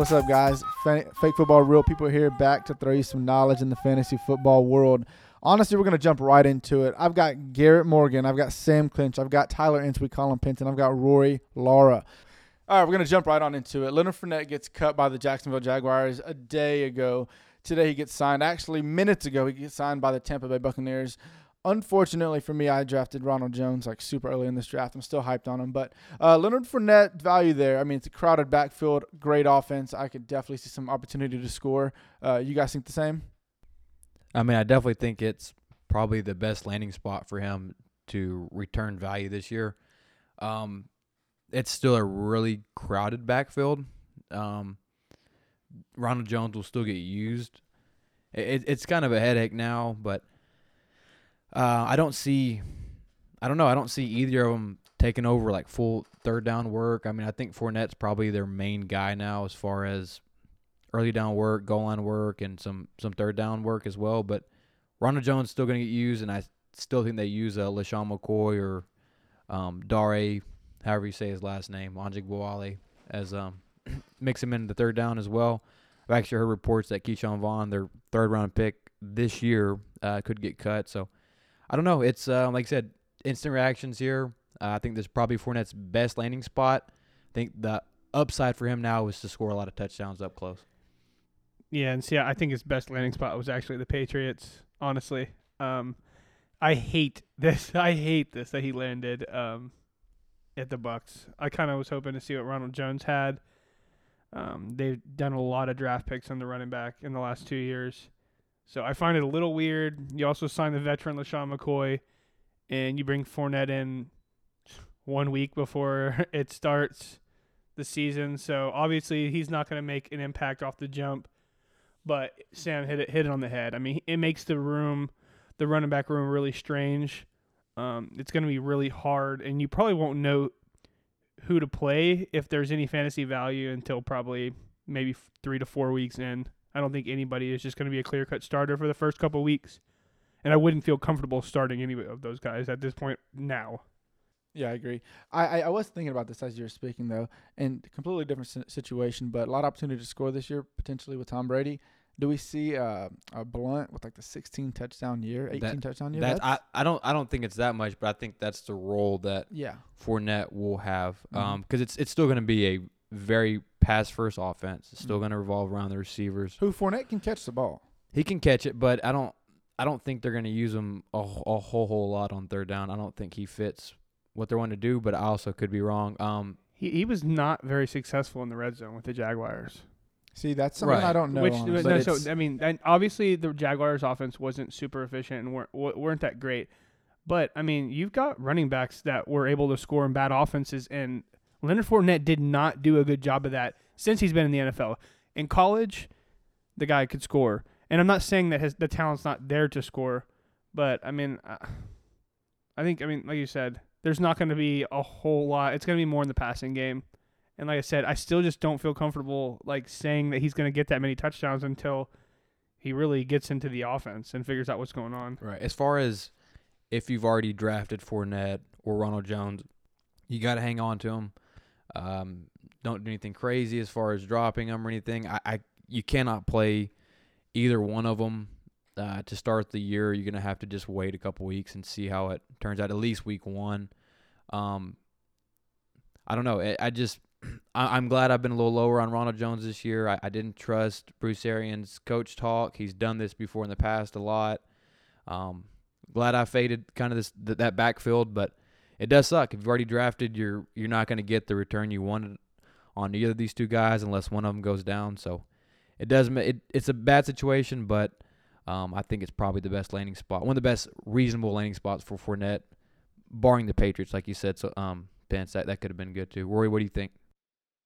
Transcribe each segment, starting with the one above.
What's up, guys? Fa- Fake football, real people here, back to throw you some knowledge in the fantasy football world. Honestly, we're going to jump right into it. I've got Garrett Morgan, I've got Sam Clinch, I've got Tyler Ince, we call him Penton, I've got Rory Laura. All right, we're going to jump right on into it. Leonard Fournette gets cut by the Jacksonville Jaguars a day ago. Today he gets signed. Actually, minutes ago he gets signed by the Tampa Bay Buccaneers. Unfortunately for me, I drafted Ronald Jones like super early in this draft. I'm still hyped on him, but uh, Leonard Fournette value there. I mean, it's a crowded backfield, great offense. I could definitely see some opportunity to score. Uh, you guys think the same? I mean, I definitely think it's probably the best landing spot for him to return value this year. Um, it's still a really crowded backfield. Um, Ronald Jones will still get used. It, it's kind of a headache now, but uh, I don't see. I don't know. I don't see either of them taking over like full third down work. I mean, I think Fournette's probably their main guy now as far as early down work, goal line work, and some some third down work as well. But Ronald Jones still going to get used, and I still think they use uh, LeSean McCoy or um, Dare, however you say his last name, Anjig as um, mix him in the third down as well. I've actually heard reports that Ke'Shawn Vaughn, their third round pick this year, uh, could get cut. So I don't know. It's uh, like I said, instant reactions here. Uh, I think this is probably Fournette's best landing spot. I think the upside for him now is to score a lot of touchdowns up close. Yeah, and see, I think his best landing spot was actually the Patriots. Honestly, um, I hate this. I hate this that he landed um, at the Bucks. I kind of was hoping to see what Ronald Jones had. Um, they've done a lot of draft picks on the running back in the last two years. So I find it a little weird. You also sign the veteran LeSean McCoy, and you bring Fournette in one week before it starts the season. So obviously he's not going to make an impact off the jump. But Sam hit it hit it on the head. I mean, it makes the room, the running back room, really strange. Um, it's going to be really hard, and you probably won't know who to play if there's any fantasy value until probably maybe three to four weeks in. I don't think anybody is just going to be a clear cut starter for the first couple weeks, and I wouldn't feel comfortable starting any of those guys at this point now. Yeah, I agree. I, I, I was thinking about this as you were speaking though, and completely different situation, but a lot of opportunity to score this year potentially with Tom Brady. Do we see uh, a Blount with like the 16 touchdown year, 18 that, touchdown year? That I, I don't I don't think it's that much, but I think that's the role that yeah Fournette will have. Mm-hmm. Um, because it's it's still going to be a very pass first offense. It's still Mhm. going to revolve around the receivers. who Fournette can catch the ball. He can catch it, but I don't I don't think they're going to use him a, a whole whole lot on third down. I don't think he fits what they're wanting to do, but I also could be wrong. Um, He he was not very successful in the red zone with the Jaguars. See, that's something I don't know. Which honestly. But no, so I mean, and obviously the Jaguars' offense wasn't super efficient and weren't weren't that great. But I mean, you've got running backs that were able to score in bad offenses, and Leonard Fournette did not do a good job of that since he's been in the NFL. In college, the guy could score, and I'm not saying that his the talent's not there to score, but I mean, I think I mean, like you said, there's not going to be a whole lot. It's going to be more in the passing game. And like I said, I still just don't feel comfortable like saying that he's going to get that many touchdowns until he really gets into the offense and figures out what's going on. right. As far as if you've already drafted Fournette or Ronald Jones, you got to hang on to him. Um, don't do anything crazy as far as dropping them or anything. I, I you cannot play either one of them uh, to start the year. You're gonna have to just wait a couple weeks and see how it turns out. At least week one. Um, I don't know. I, I just I, I'm glad I've been a little lower on Ronald Jones this year. I, I didn't trust Bruce Arians' coach talk. He's done this before in the past a lot. Um, glad I faded kind of this th- that backfield, but it does suck. If you've already drafted, you're you're not going to get the return you wanted on either of these two guys unless one of them goes down. So it does it, it's a bad situation, but um, I think it's probably the best landing spot, one of the best reasonable landing spots for Fournette, barring the Patriots, like you said. So um, Pence, that that could have been good too. Rory, what do you think?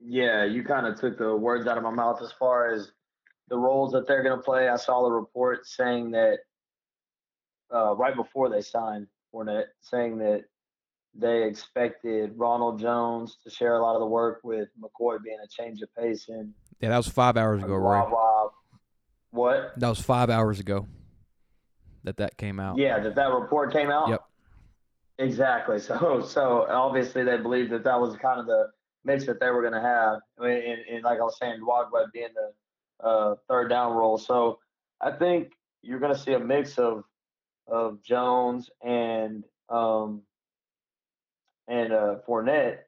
Yeah, you kind of took the words out of my mouth as far as the roles that they're going to play. I saw the report saying that uh, right before they signed Fournette, saying that they expected Ronald Jones to share a lot of the work with McCoy being a change of pace and Yeah, that was five hours ago, blah. What? That was five hours ago that that came out. Yeah, that that report came out. Yep. Exactly. So so obviously they believed that that was kind of the mix that they were going to have. I mean, and, and, like I was saying, Wad Webb being the uh, third down role. So I think you're going to see a mix of of Jones and um, and uh, Fournette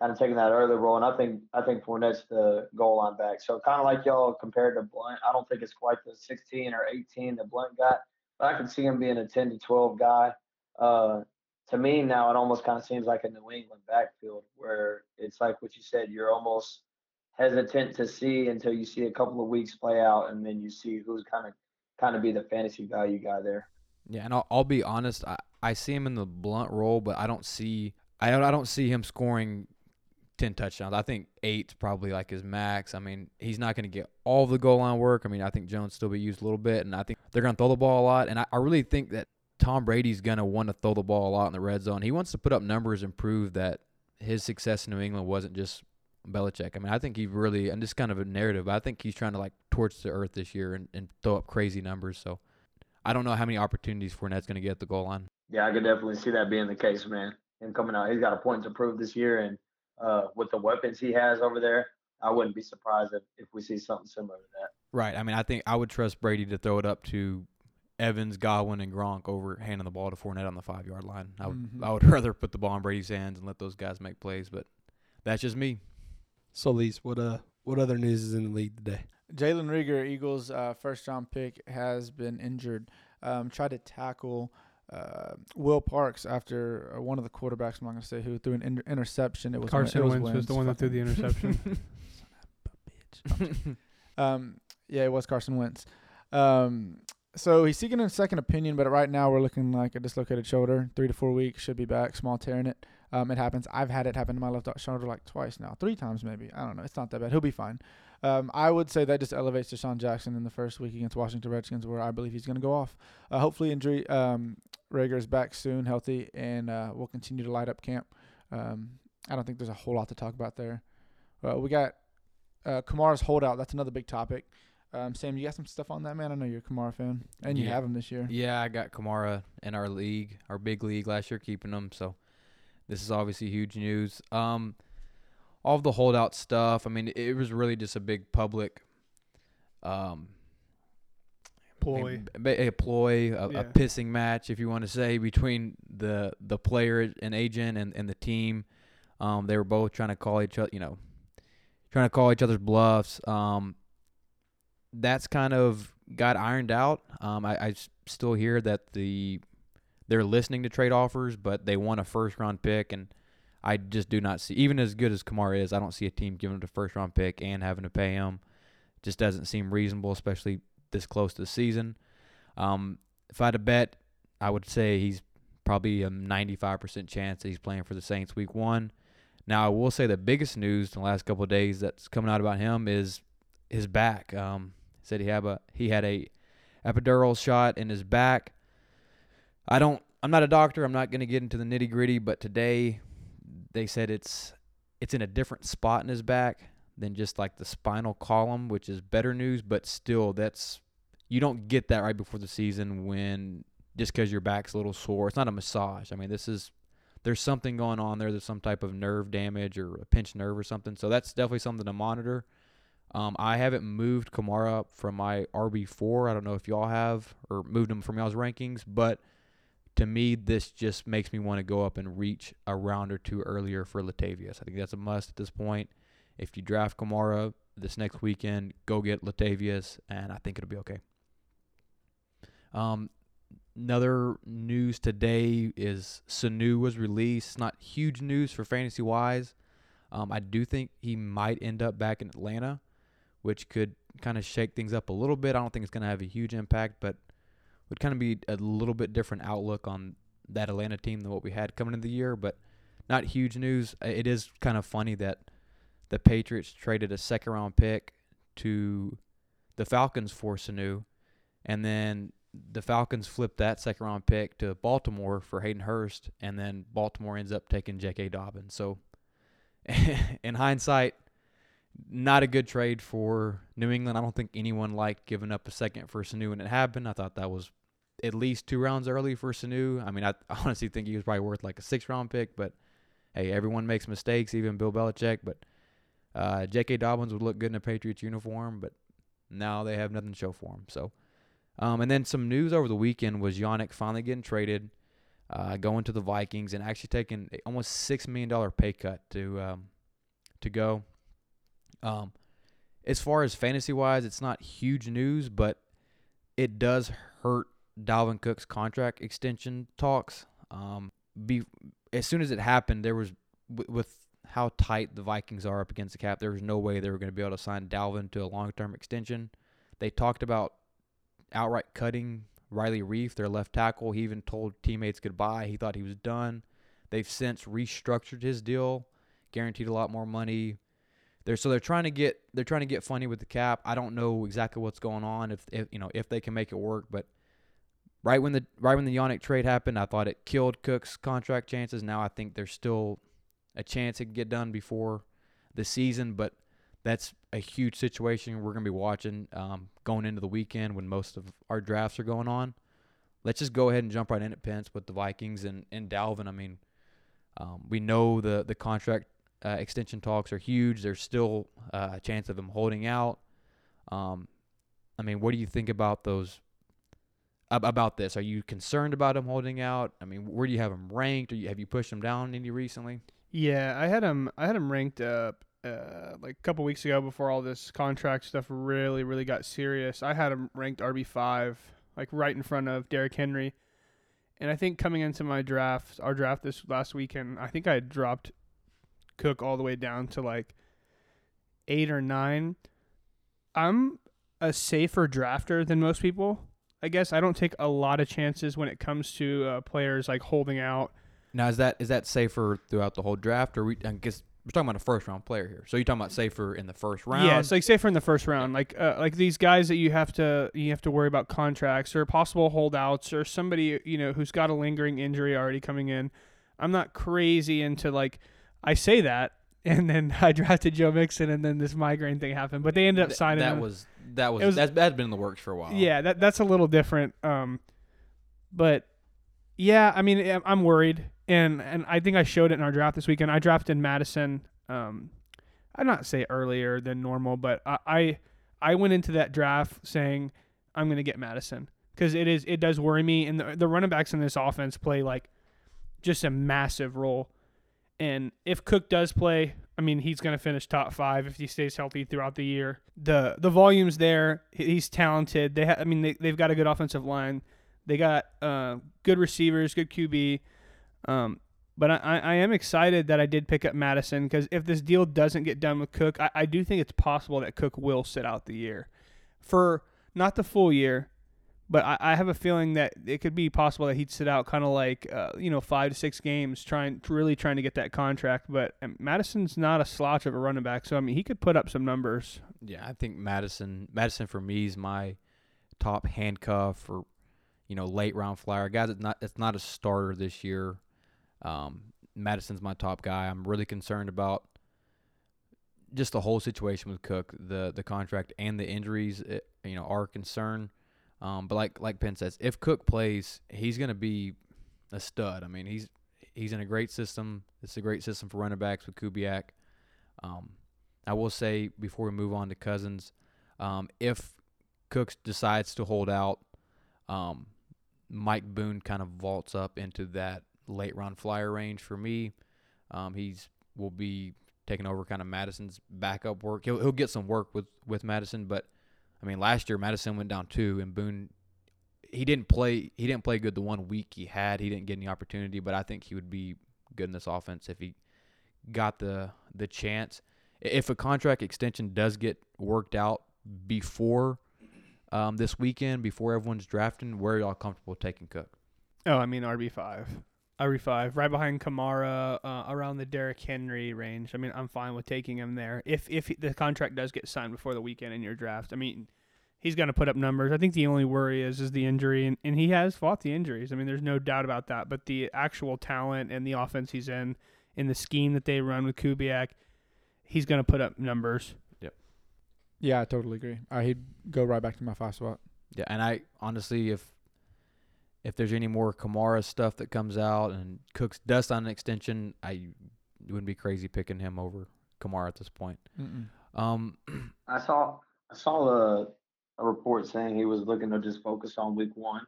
kind of taking that early role. And I think I think Fournette's the goal line back. So kind of like y'all compared to Blount, I don't think it's quite the 16 or 18 that Blount got, but I can see him being a 10 to 12 guy. Uh, to me now, it almost kind of seems like a New England backfield where it's like what you said. You're almost hesitant to see until you see a couple of weeks play out, and then you see who's kind of kind of be the fantasy value guy there. Yeah, and I'll, I'll be honest. I, I see him in the Blount role, but I don't see I don't I don't see him scoring ten touchdowns. I think eight's probably like his max. I mean, he's not going to get all the goal line work. I mean, I think Jones still be used a little bit, and I think they're going to throw the ball a lot. And I, I really think that Tom Brady's going to want to throw the ball a lot in the red zone. He wants to put up numbers and prove that his success in New England wasn't just Belichick. I mean, I think he really, and this kind of a narrative, I think he's trying to like torch the earth this year and, and throw up crazy numbers. So I don't know how many opportunities Fournette's going to get at the goal line. Yeah, I could definitely see that being the case, man. Him coming out, he's got a point to prove this year, and uh, with the weapons he has over there, I wouldn't be surprised if, if we see something similar to that. Right. I mean, I think I would trust Brady to throw it up to Evans, Godwin, and Gronk over handing the ball to Fournette on the five yard line. I would mm-hmm. I would rather put the ball in Brady's hands and let those guys make plays, but that's just me. So, Lise, what uh what other news is in the league today? Jalen Reagor, Eagles' uh, first round pick, has been injured. Um, tried to tackle uh, Will Parks after uh, one of the quarterbacks. I'm not going to say who threw an inter- interception. It was Carson was Wentz, Wentz was the one that threw the interception. um, yeah, it was Carson Wentz. Um, so he's seeking a second opinion, but right now we're looking like a dislocated shoulder. Three to four weeks should be back. Small tear in it. Um, it happens. I've had it happen to my left shoulder like twice now, three times maybe. I don't know. It's not that bad. He'll be fine. Um, I would say that just elevates DeSean Jackson in the first week against Washington Redskins, where I believe he's going to go off. Uh, hopefully, injury um, Reagor is back soon, healthy, and uh, we'll continue to light up camp. Um, I don't think there's a whole lot to talk about there. Uh, we got uh, Kamara's holdout. That's another big topic. Um, Sam, you got some stuff on that, man? I know you're a Kamara fan, and you have him this year. Yeah, I got Kamara in our league, our big league last year, keeping him. So this is obviously huge news. Um, all of the holdout stuff. I mean, it was really just a big public um, ploy, a, a ploy, a, yeah. a, pissing match, if you want to say, between the the player and agent and, and the team. Um, they were both trying to call each other, you know, trying to call each other's bluffs. Um, that's kind of got ironed out. Um, I, I still hear that the they're listening to trade offers, but they want a first round pick and I just do not see, even as good as Kamara is, I don't see a team giving him a first round pick and having to pay him. Just doesn't seem reasonable, especially this close to the season. Um, if I had to bet, I would say he's probably a 95% chance that he's playing for the Saints week one. Now, I will say the biggest news in the last couple of days that's coming out about him is his back. Um, said he had a he had a epidural shot in his back. I don't. I'm not a doctor. I'm not going to get into the nitty gritty. But today, they said it's it's in a different spot in his back than just like the spinal column, which is better news, but still that's you don't get that right before the season when just because your back's a little sore. It's not a massage. I mean, this is there's something going on there. There's some type of nerve damage or a pinched nerve or something. So that's definitely something to monitor. Um, I haven't moved Kamara up from my RB4. I don't know if y'all have or moved him from y'all's rankings, but to me, this just makes me want to go up and reach a round or two earlier for Latavius. I think that's a must at this point. If you draft Kamara this next weekend, go get Latavius, and I think it'll be okay. Um, another news today is Sanu was released. Not huge news for fantasy wise. Um, I do think he might end up back in Atlanta, which could kind of shake things up a little bit. I don't think it's going to have a huge impact, but would kind of be a little bit different outlook on that Atlanta team than what we had coming into the year, but not huge news. It is kind of funny that the Patriots traded a second round pick to the Falcons for Sanu, and then the Falcons flipped that second round pick to Baltimore for Hayden Hurst, and then Baltimore ends up taking J.K. Dobbins. So, in hindsight, not a good trade for New England. I don't think anyone liked giving up a second for Sanu when it happened. I thought that was at least two rounds early for Sanu. I mean, I honestly think he was probably worth like a six round pick, but hey, everyone makes mistakes, even Bill Belichick. But uh, J.K. Dobbins would look good in a Patriots uniform, but now they have nothing to show for him. So, um, and then some news over the weekend was Yannick finally getting traded, uh, going to the Vikings, and actually taking almost six million dollar pay cut to um, to go. Um, as far as fantasy wise, it's not huge news, but it does hurt Dalvin Cook's contract extension talks. Um, be as soon as it happened, there was with how tight the Vikings are up against the cap, there was no way they were going to be able to sign Dalvin to a long term extension. They talked about outright cutting Riley Reiff, their left tackle. He even told teammates goodbye. He thought he was done. They've since restructured his deal, guaranteed a lot more money. They're so they're trying to get they're trying to get funny with the cap. I don't know exactly what's going on if, if you know if they can make it work, but right when the right when the Yannick trade happened, I thought it killed Cook's contract chances. Now I think they're still a chance it get done before the season, but that's a huge situation we're going to be watching um, going into the weekend when most of our drafts are going on. Let's just go ahead and jump right in at Pence with the Vikings and, and Dalvin. I mean, um, we know the the contract uh, extension talks are huge. There's still uh, a chance of him holding out. Um, I mean, what do you think about those? About this, are you concerned about him holding out? I mean, where do you have him ranked? Or have you pushed him down any recently? Yeah, I had him. I had him ranked up uh, like a couple weeks ago before all this contract stuff really, really got serious. I had him ranked RB five, like right in front of Derrick Henry. And I think coming into my draft, our draft this last weekend, I think I dropped Cook all the way down to like eight or nine. I'm a safer drafter than most people. I guess I don't take a lot of chances when it comes to uh, players like holding out. Now is that is that safer throughout the whole draft, or we? I guess we're talking about a first round player here. So you're talking about safer in the first round? Yeah, it's like safer in the first round. Like uh, like these guys that you have to you have to worry about contracts or possible holdouts or somebody you know who's got a lingering injury already coming in. I'm not crazy into like I say that and then I drafted Joe Mixon and then this migraine thing happened, but they ended up signing that him. was that was, was- that's that's been in the works for a while. Yeah, that that's a little different. Um, but yeah, I mean, I'm- I'm worried, and and I think I showed it in our draft this weekend. I drafted Mattison. Um, I'd not say earlier than normal, but I I, I went into that draft saying I'm going to get Mattison because it is it does worry me, and the the running backs in this offense play like just a massive role. And if Cook does play, I mean, he's going to finish top five if he stays healthy throughout the year. the The volume's there. He's talented. They, ha- I mean, they, they've got a good offensive line. They got uh, good receivers, good QB. Um, but I, I am excited that I did pick up Mattison because if this deal doesn't get done with Cook, I, I do think it's possible that Cook will sit out the year for not the full year, but I, I have a feeling that it could be possible that he'd sit out kind of like uh, you know five to six games, trying really trying to get that contract. But um, Mattison's not a slouch of a running back, so I mean he could put up some numbers. Yeah, I think Mattison Madison for me is my top handcuff or you know late round flyer. Guys, it's not it's not a starter this year. Um, Mattison's my top guy. I'm really concerned about just the whole situation with Cook, the the contract and the injuries. It, you know, are a concern. Um, but like like Penn says, if Cook plays, he's going to be a stud. I mean, he's he's in a great system. It's a great system for running backs with Kubiak. Um, I will say before we move on to Cousins, um, if Cook decides to hold out, um, Mike Boone kind of vaults up into that late round flyer range for me. Um, he's will be taking over kind of Mattison's backup work. He'll he'll get some work with with Mattison, but I mean last year Madison went down two and Boone he didn't play he didn't play good the one week he had. He didn't get any opportunity, but I think he would be good in this offense if he got the the chance. If a contract extension does get worked out before um, this weekend, before everyone's drafting, where are y'all comfortable taking Cook? Oh, I mean RB five, RB five, right behind Kamara, uh, around the Derrick Henry range. I mean, I'm fine with taking him there if if the contract does get signed before the weekend in your draft. I mean, he's going to put up numbers. I think the only worry is is the injury, and, and he has fought the injuries. I mean, there's no doubt about that. But the actual talent and the offense he's in, in the scheme that they run with Kubiak, he's going to put up numbers. Yep. Yeah, I totally agree. Uh, he'd go right back to my five spot. Yeah, and I honestly, if if there's any more Kamara stuff that comes out and Cooks does sign an extension, I wouldn't be crazy picking him over Kamara at this point. Um, I saw I saw a, a report saying he was looking to just focus on week one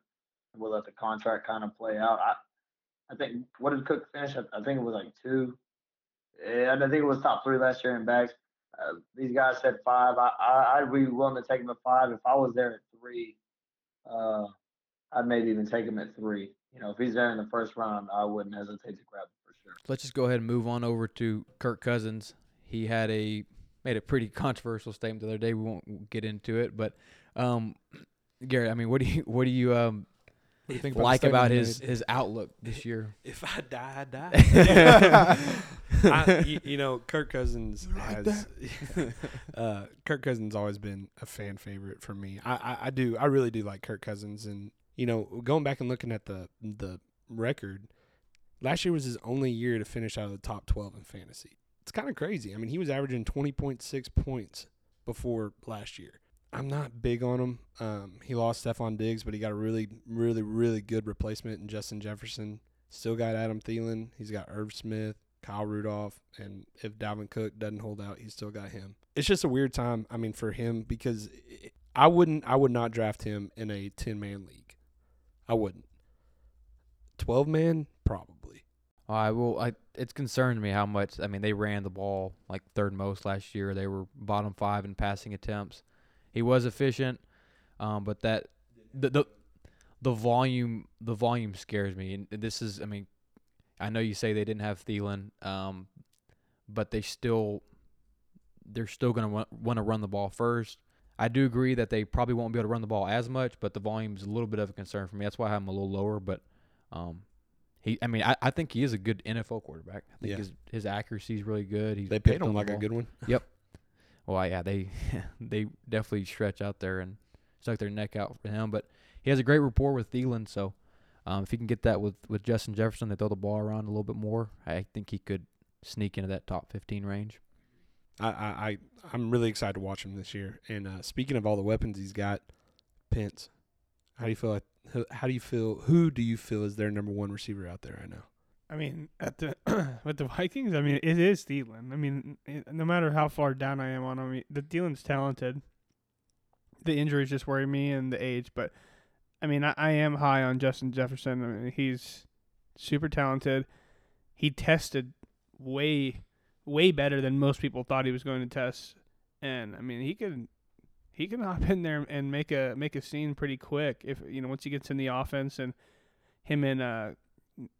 and we'll let the contract kind of play out. I I think what did Cook finish? I, I think it was like two. Yeah, I think it was top three last year in bags. Uh, these guys said five. I, I I'd be willing to take him at five. If I was there at three, uh, I'd maybe even take him at three. You know, if he's there in the first round, I wouldn't hesitate to grab him for sure. let's just go ahead and move on over to Kirk Cousins. He had a made a pretty controversial statement the other day. We won't get into it, but um, Garrett, I mean, what do you what do you um What do you think about like about his made? his outlook this year? If I die, I die. I, you, you know, Kirk Cousins Like has. uh, Kirk Cousins always been a fan favorite for me. I, I, I do. I really do like Kirk Cousins, and you know, going back and looking at the the record, last year was his only year to finish out of the top twelve in fantasy. It's kind of crazy. I mean, he was averaging twenty point six points before last year. I'm not big on him. Um, he lost Stefon Diggs, but he got a really, really, really good replacement in Justin Jefferson. Still got Adam Thielen. He's got Irv Smith, Kyle Rudolph, and if Dalvin Cook doesn't hold out, he's still got him. It's just a weird time. I mean, for him because I wouldn't, I would not draft him in a ten man league. I wouldn't. Twelve man, probably. I will. I it's concerned me how much. I mean, they ran the ball like third most last year. They were bottom five in passing attempts. He was efficient, um, but that the the the volume the volume scares me. And this is, I mean, I know you say they didn't have Thielen, um, but they still they're still going to want to run the ball first. I do agree that they probably won't be able to run the ball as much, but the volume's a little bit of a concern for me. That's why I have him a little lower. But um, he, I mean, I, I think he is a good NFL quarterback. I think Yeah. his his accuracy is really good. He's They paid him like a good one. Yep. Well, yeah, they they definitely stretch out there and stuck their neck out for him. But he has a great rapport with Thielen, so um, if he can get that with with Justin Jefferson, they throw the ball around a little bit more. I think he could sneak into that top fifteen range. I, I, I I'm really excited to watch him this year. And uh, speaking of all the weapons he's got, Pence. How do you feel? Like, how- do you feel? Who do you feel is their number one receiver out there right now? I mean, at the with the Vikings, I mean, it is Thielen. I mean, it, no matter how far down I am on him, the Thielen's talented. The injuries just worry me and the age, but I mean, I, I am high on Justin Jefferson. I mean, he's super talented. He tested way, way better than most people thought he was going to test, and I mean, he could. He can hop in there and make a make a scene pretty quick if you know once he gets in the offense and him and uh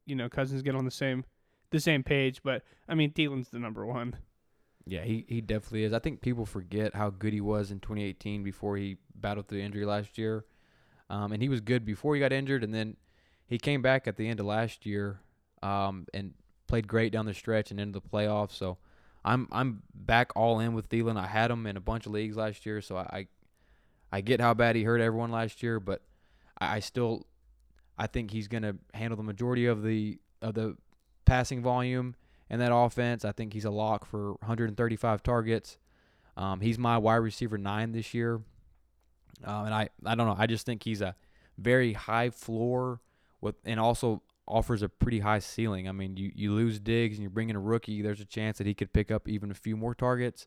you know Cousins get on the same the same page. But I mean, Thielen's the number one. Yeah, he, he definitely is. I think people forget how good he was in 2018 before he battled through injury last year. Um, and he was good before he got injured, and then he came back at the end of last year um, and played great down the stretch and into the playoffs. So I'm I'm back all in with Thielen. I had him in a bunch of leagues last year, so I I, get how bad he hurt everyone last year, but I, I still I think he's to handle the majority of the of the passing volume in that offense. I think he's a lock for 135 targets. Um, he's my wide receiver nine this year, um, and I I don't know. I just think he's a very high floor with and also offers a pretty high ceiling. I mean, you you lose Diggs and you bring in a rookie. There's a chance that he could pick up even a few more targets,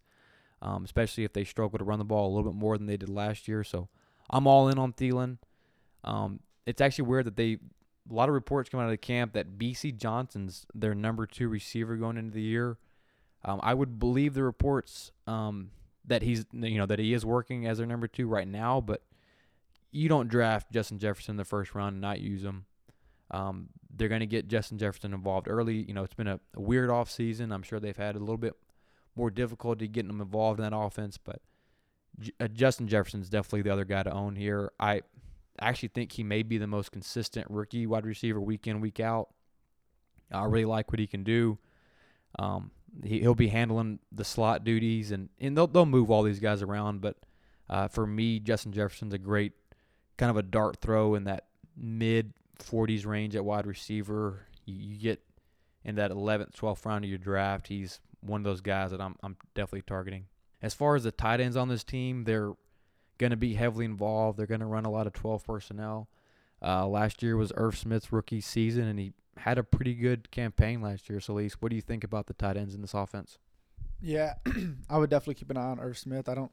um, especially if they struggle to run the ball a little bit more than they did last year. So I'm all in on Thielen. Um, it's actually weird that they a lot of reports come out of the camp that Bisi Johnson's their number two receiver going into the year. Um, I would believe the reports um, that he's you know that he is working as their number two right now, but you don't draft Justin Jefferson in the first round and not use him. Um, they're going to get Justin Jefferson involved early. You know, it's been a, a weird off season. I'm sure they've had a little bit more difficulty getting him involved in that offense, but J- uh, Justin Jefferson's definitely the other guy to own here. I actually think he may be the most consistent rookie wide receiver week in week out. I really like what he can do. Um, he, he'll be handling the slot duties, and, and they'll they'll move all these guys around. But uh, for me, Justin Jefferson's a great kind of a dart throw in that mid 40s range at wide receiver. You, you get in that 11th, 12th round of your draft. He's one of those guys that I'm I'm definitely targeting. As far as the tight ends on this team, they're going to be heavily involved. They're going to run a lot of 12 personnel. Uh, last year was Irv Smith's rookie season, and he had a pretty good campaign last year. So, at what do you think about the tight ends in this offense? Yeah, I would definitely keep an eye on Irv Smith. I don't,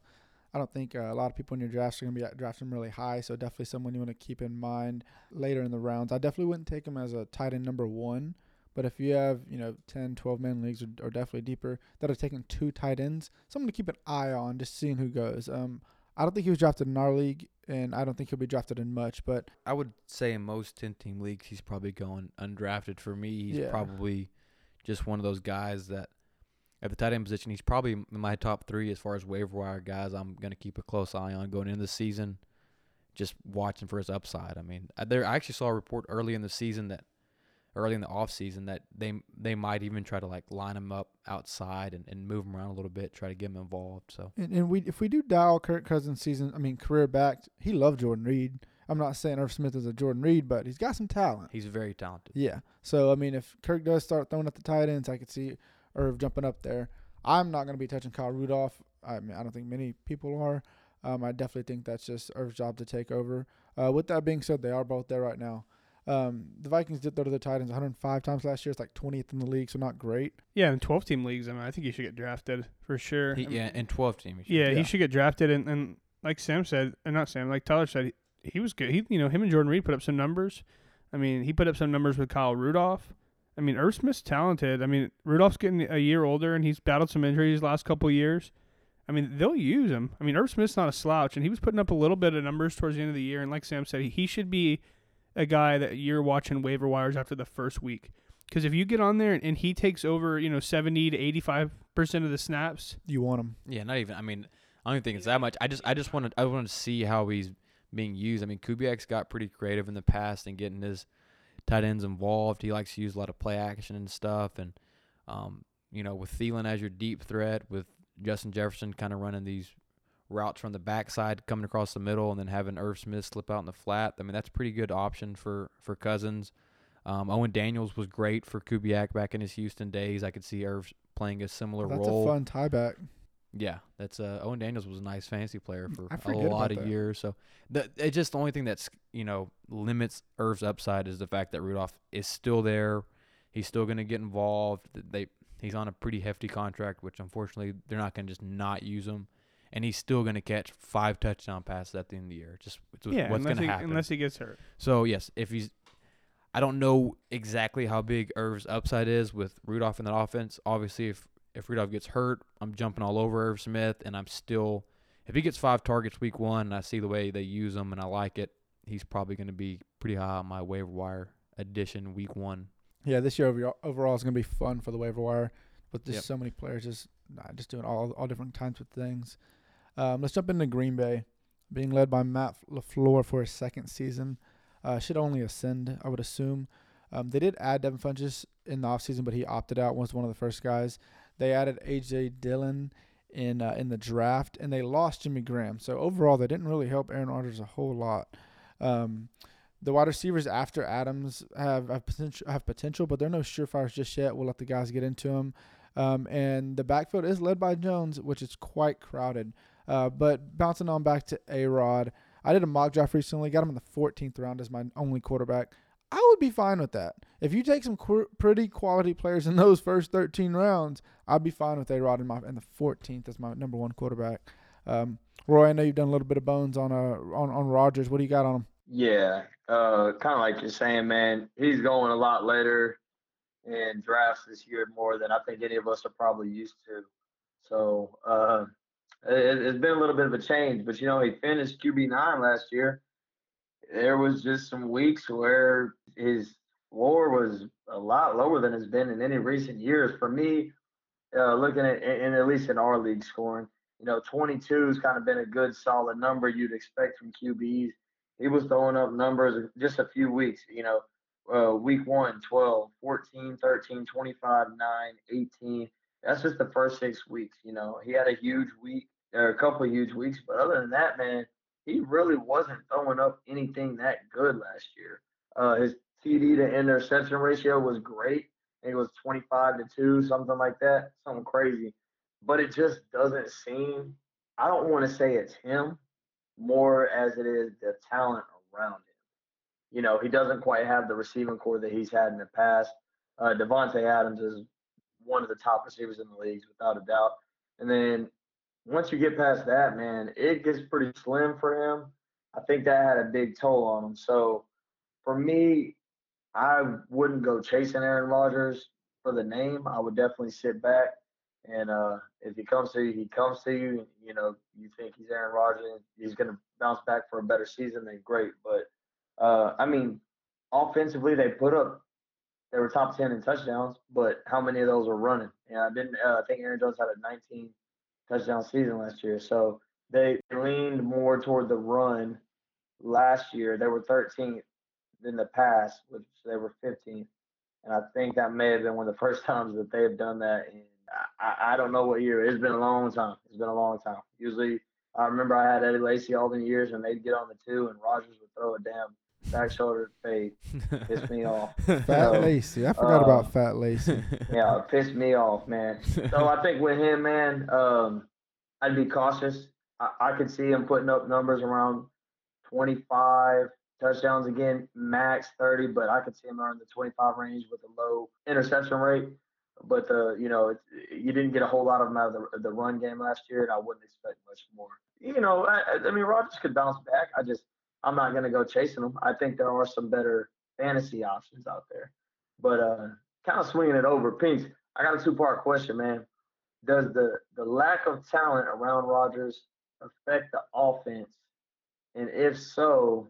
I don't think uh, a lot of people in your drafts are going to be drafting really high. So definitely someone you want to keep in mind later in the rounds. I definitely wouldn't take him as a tight end number one. But if you have, you know, 10, 12 man leagues or, or definitely deeper that are taking two tight ends, someone to keep an eye on, just seeing who goes. Um, I don't think he was drafted in our league, and I don't think he'll be drafted in much. But I would say in most 10 team leagues, he's probably going undrafted. For me, he's Yeah. probably just one of those guys that at the tight end position, he's probably in my top three as far as waiver wire guys. I'm going to keep a close eye on going into the season, just watching for his upside. I mean, I- there I actually saw a report early in the season that early in the off season that they they might even try to like line him up outside and, and move him around a little bit, try to get him involved. So and, and we if we do dial Kirk Cousins season, I mean career back, he loved Jordan Reed. I'm not saying Irv Smith is a Jordan Reed, but he's got some talent. he's very talented. Yeah. So I mean, if Kirk does start throwing at the tight ends, I could see Irv jumping up there. I'm not going to be touching Kyle Rudolph. I mean, I don't think many people are. Um, I definitely think that's just Irv's job to take over. Uh, with that being said, they are both there right now. Um, the Vikings did throw to the Titans 105 times last year. It's like 20th in the league, so not great. Yeah, in 12 team leagues, I mean, I think he should get drafted for sure. He, I mean, yeah, in 12 team. he should yeah, be. he should get drafted. And, and like Sam said, and not Sam, like Tyler said, he, he was good. He, you know, him and Jordan Reed put up some numbers. I mean, he put up some numbers with Kyle Rudolph. I mean, Irv Smith's talented. I mean, Rudolph's getting a year older, and he's battled some injuries the last couple of years. I mean, they'll use him. I mean, Irv Smith's not a slouch, and he was putting up a little bit of numbers towards the end of the year. And like Sam said, he, he should be a guy that you're watching waiver wires after the first week. Because if you get on there and, and he takes over, you know, 70 to 85 percent of the snaps, You want him. Yeah, not even. I mean, I don't even think it's that much. I just, I just wanted, I wanted to see how he's being used. I mean, Kubiak's got pretty creative in the past and getting his tight ends involved. He likes to use a lot of play action and stuff. And, um, you know, with Thielen as your deep threat, with Justin Jefferson kind of running these routes from the backside, coming across the middle, and then having Irv Smith slip out in the flat. I mean, that's a pretty good option for for Cousins. Um, Owen Daniels was great for Kubiak back in his Houston days. I could see Irv playing a similar That's role. That's a fun tie back. Yeah, that's uh, Owen Daniels was a nice fantasy player for I a lot of that. years. So the it's just the only thing that's you know limits Irv's upside is the fact that Rudolph is still there. He's still going to get involved. They he's on a pretty hefty contract, which unfortunately they're not going to just not use him. And he's still going to catch five touchdown passes at the end of the year. Just it's yeah, what's going to happen. unless he gets hurt. So yes, if he's, I don't know exactly how big Irv's upside is with Rudolph in that offense. Obviously, if if Rudolph gets hurt, I'm jumping all over Irv Smith, and I'm still, if he gets five targets week one, and I see the way they use him and I like it, he's probably going to be pretty high on my waiver wire addition week one. Yeah, this year overall, is going to be fun for the waiver wire with just Yep. so many players just just doing all all different kinds of things. Um, let's jump into Green Bay, being led by Matt Lafleur for his second season. Uh, should only ascend, I would assume. Um, they did add Devin Funchess in the offseason, but he opted out. Was one of the first guys. They added AJ Dillon in uh, in the draft, and they lost Jimmy Graham. So overall, they didn't really help Aaron Rodgers a whole lot. Um, the wide receivers after Adams have have potential, have potential, but they're no surefires just yet. We'll let the guys get into them. Um, and the backfield is led by Jones, which is quite crowded. Uh, but bouncing on back to A Rod, I did a mock draft recently, got him in the 14th round as my only quarterback. I would be fine with that. If you take some qu- pretty quality players in those first 13 rounds, I'd be fine with A Rod in my in the 14th as my number one quarterback. Um, Roy, I know you've done a little bit of bones on uh on on Rodgers. What do you got on him? Yeah, uh, kind of like you're saying, man. He's going a lot later in drafts this year more than I think any of us are probably used to. So uh, it, it's been a little bit of a change, but you know, he finished QB nine last year. There was just some weeks where his WAR was a lot lower than it's been in any recent years. For me, uh, looking at, and at least in our league scoring, you know, 22 has kind of been a good solid number you'd expect from QBs he was throwing up numbers just a few weeks, you know, uh, week one, 12, 14, 13, 25, 9, 18. That's just the first six weeks, you know. He had a huge week, or a couple of huge weeks, but other than that, man, he really wasn't throwing up anything that good last year. Uh, his TD to interception ratio was great. It was 25 to 2, something like that, something crazy. But it just doesn't seem, I don't want to say it's him, more as it is the talent around him. you know, he doesn't quite have the receiving core that he's had in the past. Uh, Davante Adams is one of the top receivers in the leagues without a doubt. And then once you get past that, man, it gets pretty slim for him. I think that had a big toll on him. So for me, I wouldn't go chasing Aaron Rodgers for the name. I would definitely sit back and uh, if he comes to you, he comes to you. You know, you think he's Aaron Rodgers, he's to bounce back for a better season. Then great. But uh, I mean, offensively, they put up. They were top ten in touchdowns, but how many of those were running? Yeah, I didn't. Uh, I think Aaron Jones had a 19 touchdown season last year, so they leaned more toward the run last year. They were 13th in the pass, which they were 15th, and I think that may have been one of the first times that they have done that in I, I don't know what year. It's been a long time. It's been a long time. Usually, I remember I had Eddie Lacy all the years, and they'd get on the two, and Rodgers would throw a damn back shoulder fade. Piss me off. Fat so, Lacy. I forgot uh, about Fat Lacy. Yeah, it pissed me off, man. So I think with him, man, um, I'd be cautious. I, I could see him putting up numbers around 25 touchdowns again, max 30, but I could see him around the 25 range with a low interception rate but the you know you didn't get a whole lot of them out of the, the run game last year, and I wouldn't expect much more. You know, I, I mean Rodgers could bounce back. I just I'm not going to go chasing them. I think there are some better fantasy options out there, but uh, kind of swinging it over. Pinks, I got a two part question, man. Does the the lack of talent around Rodgers affect the offense, and if so,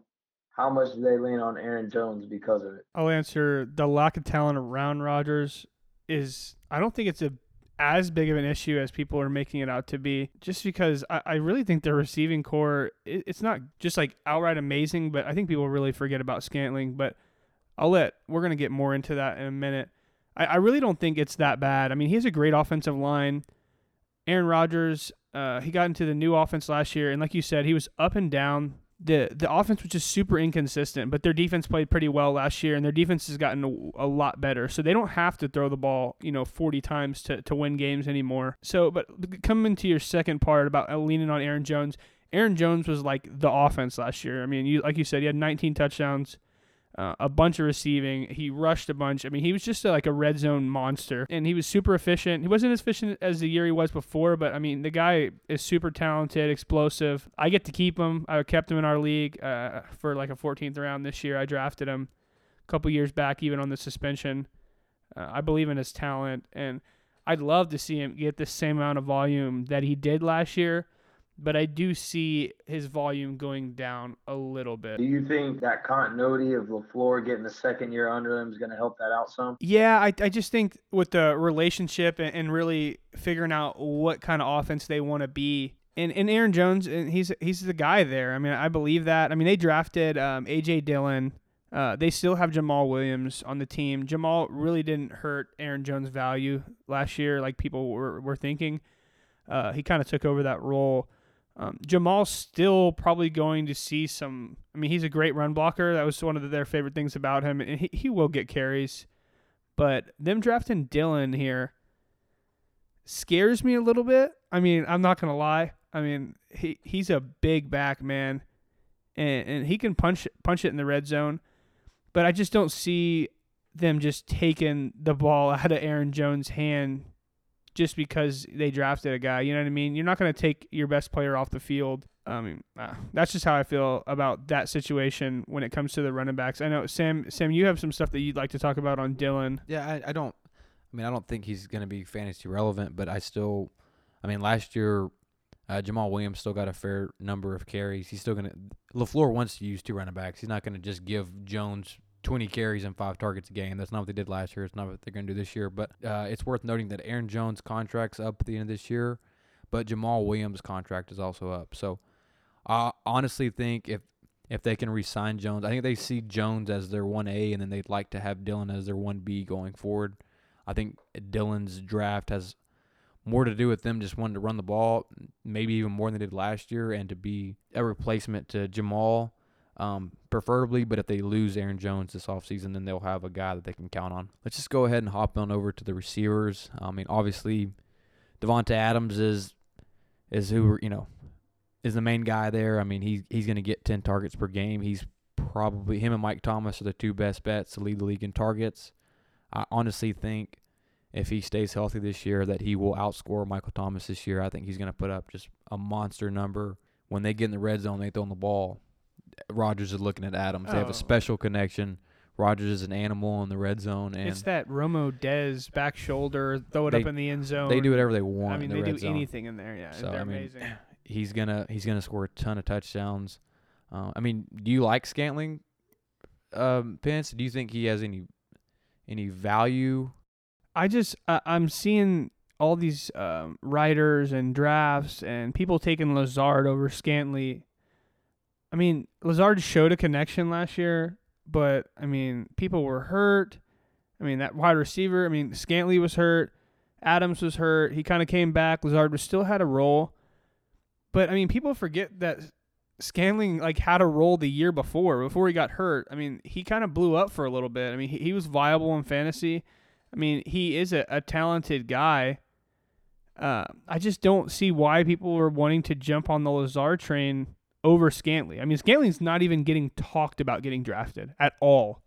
how much do they lean on Aaron Jones because of it? I'll answer the lack of talent around Rodgers is I don't think it's a as big of an issue as people are making it out to be. Just because I, I really think their receiving core it, it's not just like outright amazing, but I think people really forget about Scantling. But I'll let we're gonna get more into that in a minute. I, I really don't think it's that bad. I mean, he has a great offensive line. Aaron Rodgers, uh, he got into the new offense last year, and like you said, he was up and down the the offense was just super inconsistent, but their defense played pretty well last year, and their defense has gotten a, a, lot better. So they don't have to throw the ball, you know, 40 times to, to win games anymore. So, but coming to your second part about leaning on Aaron Jones, Aaron Jones was like the offense last year. I mean, you like you said, he had 19 touchdowns, uh, a bunch of receiving. He rushed a bunch. I mean, he was just a, like a red zone monster, and he was super efficient. He wasn't as efficient as the year he was before, but I mean, the guy is super talented, explosive. I get to keep him. I kept him in our league uh, for like a 14th round this year. I drafted him a couple years back, even on the suspension. Uh, I believe in his talent, and I'd love to see him get the same amount of volume that he did last year but I do see his volume going down a little bit. Do you think that continuity of LaFleur getting the second year under him is going to help that out some? Yeah, I, I just think with the relationship and, and really figuring out what kind of offense they want to be. And, and Aaron Jones, and he's he's the guy there. I mean, I believe that. I mean, they drafted um, A.J. Dillon. Uh, they still have Jamaal Williams on the team. Jamaal really didn't hurt Aaron Jones' value last year, like people were, were thinking. Uh, he kind of took over that role. Um, Jamaal's still probably going to see some. I mean, he's a great run blocker. That was one of the, their favorite things about him, and he, he will get carries. But them drafting Dillon here scares me a little bit. I mean, I'm not gonna lie. I mean, he he's a big back man, and and he can punch punch it in the red zone. But I just don't see them just taking the ball out of Aaron Jones' hand just because they drafted a guy. You know what I mean? You're not going to take your best player off the field. I mean, uh, that's just how I feel about that situation when it comes to the running backs. I know Sam. Sam, you have some stuff that you'd like to talk about on Dillon. Yeah, I, I don't. I mean, I don't think he's going to be fantasy relevant, but I still. I mean, last year, uh, Jamaal Williams still got a fair number of carries. He's still going to. LaFleur wants to use two running backs. He's not going to just give Jones 20 carries and five targets a game. That's not what they did last year. It's not what they're going to do this year. But uh, it's worth noting that Aaron Jones' contract's up at the end of this year, but Jamaal Williams' contract is also up. So I honestly think if if they can re-sign Jones, I think they see Jones as their 1A, and then they'd like to have Dillon as their 1B going forward. I think Dillon's draft has more to do with them just wanting to run the ball, maybe even more than they did last year, and to be a replacement to Jamaal um, preferably. But if they lose Aaron Jones this offseason, then they'll have a guy that they can count on. Let's just go ahead and hop on over to the receivers. I mean, obviously, Davante Adams is is who you know is the main guy there. I mean, he's he's going to get ten targets per game. He's probably him and Mike Thomas are the two best bets to lead the league in targets. I honestly think if he stays healthy this year, that he will outscore Michael Thomas this year. I think he's going to put up just a monster number. When they get in the red zone, they throw in the ball. Rodgers is looking at Adams. They have Oh. a special connection. Rodgers is an animal in the red zone, and it's that Romo Dez back shoulder, throw it They- up in the end zone. they do whatever they want I mean, in they the do zone. anything in there. Yeah, So, they're I mean, amazing. He's gonna he's gonna score a ton of touchdowns. Uh, I mean, do you like Scantling, um, Spence? Do you think he has any any value? I just uh, I'm seeing all these um, writers and drafts and people taking Lazard over Scantley. I mean, Lazard showed a connection last year, but I mean, people were hurt. I mean, that wide receiver. I mean, Scantley was hurt. Adams was hurt. He kind of came back. Lazard was still had a role, but I mean, people forget that Scantling like had a role the year before before he got hurt. I mean, he kind of blew up for a little bit. I mean, he, he was viable in fantasy. I mean, he is a, a talented guy. Uh, I just don't see why people are wanting to jump on the Lazard train over Scantley. I mean, Scantley's not even getting talked about getting drafted at all.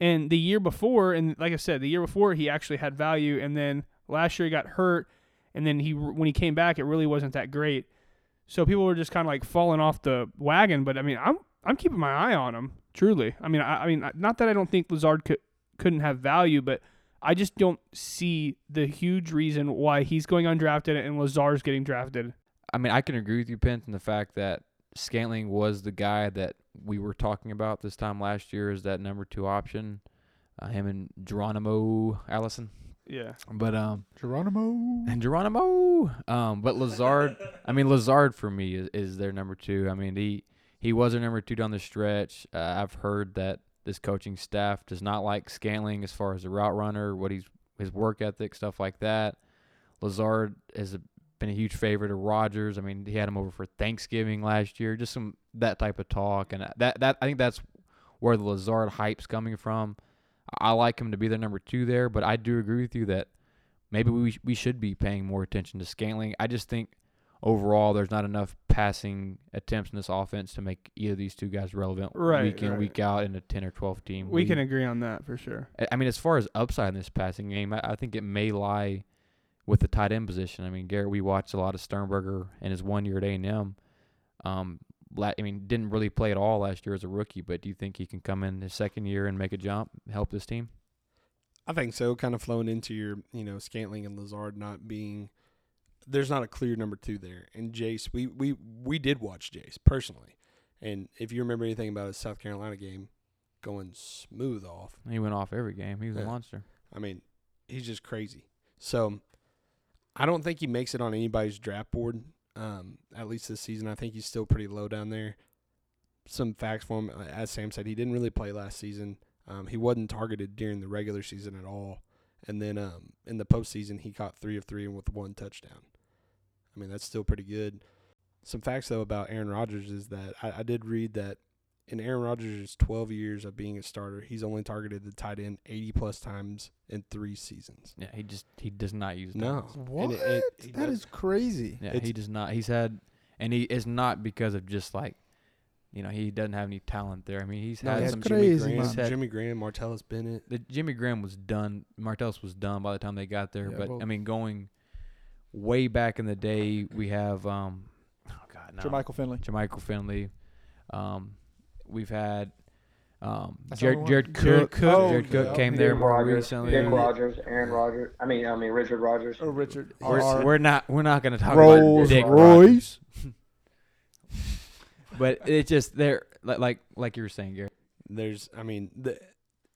And the year before, and like I said, the year before he actually had value, and then last year he got hurt, and then he when he came back, it really wasn't that great. So people were just kind of like falling off the wagon. But I mean, I'm I'm keeping my eye on him. Truly, I mean, I, I mean, not that I don't think Lazard could couldn't have value, but I just don't see the huge reason why he's going undrafted and Lazard's getting drafted. I mean, I can agree with you, Spence, in the fact that Scantling was the guy that we were talking about this time last year as that number two option. Uh, him and Geronimo Allison, Yeah. but um, Geronimo. and Geronimo. Um, but Lazard, I mean Lazard for me is, is their number two. I mean he he was their number two down the stretch. Uh, I've heard that this coaching staff does not like Scantling as far as the route runner, what he's his work ethic, stuff like that. Lazard is a, been a huge favorite of Rodgers. I mean he had him over for Thanksgiving last year. Just some that type of talk, and that that I think that's where the Lazard hype's coming from. I like him to be their number two there, but I do agree with you that maybe we we should be paying more attention to Scantling. I just think overall there's not enough passing attempts in this offense to make either of these two guys relevant Right, week in right. week out in a ten or twelve team. We league. can agree on that for sure. I- I mean, as far as upside in this passing game, I, I think it may lie with the tight end position. I mean, Garrett, we watched a lot of Sternberger in his one year at A and M. Um, la- I mean, didn't really play at all last year as a rookie, but do you think he can come in his second year and make a jump, help this team? I think so. Kind of flowing into your, you know, Scantling and Lazard not being. There's not a clear number two there. And Jace, we we we did watch Jace personally, and if you remember anything about his South Carolina game, going smooth off. He went off every game. He was Yeah. a monster. I mean, he's just crazy. So, I don't think he makes it on anybody's draft board. Um, at least this season, I think he's still pretty low down there. Some facts for him, uh, as Sam said, he didn't really play last season. Um, he wasn't targeted during the regular season at all, and then um, in the postseason, he caught three of three and with one touchdown. I mean, that's still pretty good. Some facts though about Aaron Rodgers is that I, I did read that in Aaron Rodgers' 12 years of being a starter, he's only targeted the tight end 80 plus times in three seasons. Yeah, he just he does not use No. targets. What? And it- it- that does- is crazy. Yeah, It's- he does not. He's had, and he is not because of just like, you know, he doesn't have any talent there. I mean, he's No, had he that's some. Jimmy crazy, Graham, He's had- Jimmy Graham, Martellus Bennett. the Jimmy Graham was done. Martellus was done by the time they got there. Yeah, but well- I mean, going way back in the day, we have um, oh god, no, Jermichael Finley. Jermichael Finley. Um, we've had um, Jared, the Jared one. Cook. Jared Cook. Jared Oh, Cook yeah. came Jake there more Rogers, recently. Dick Rogers, Aaron Rodgers. I mean, I mean Richard Rodgers. Oh, Richard. We're, R. we're not we're not gonna talk Rolls about Dick Royce. But it's just there, like like like you were saying, Gary. There's, I mean, the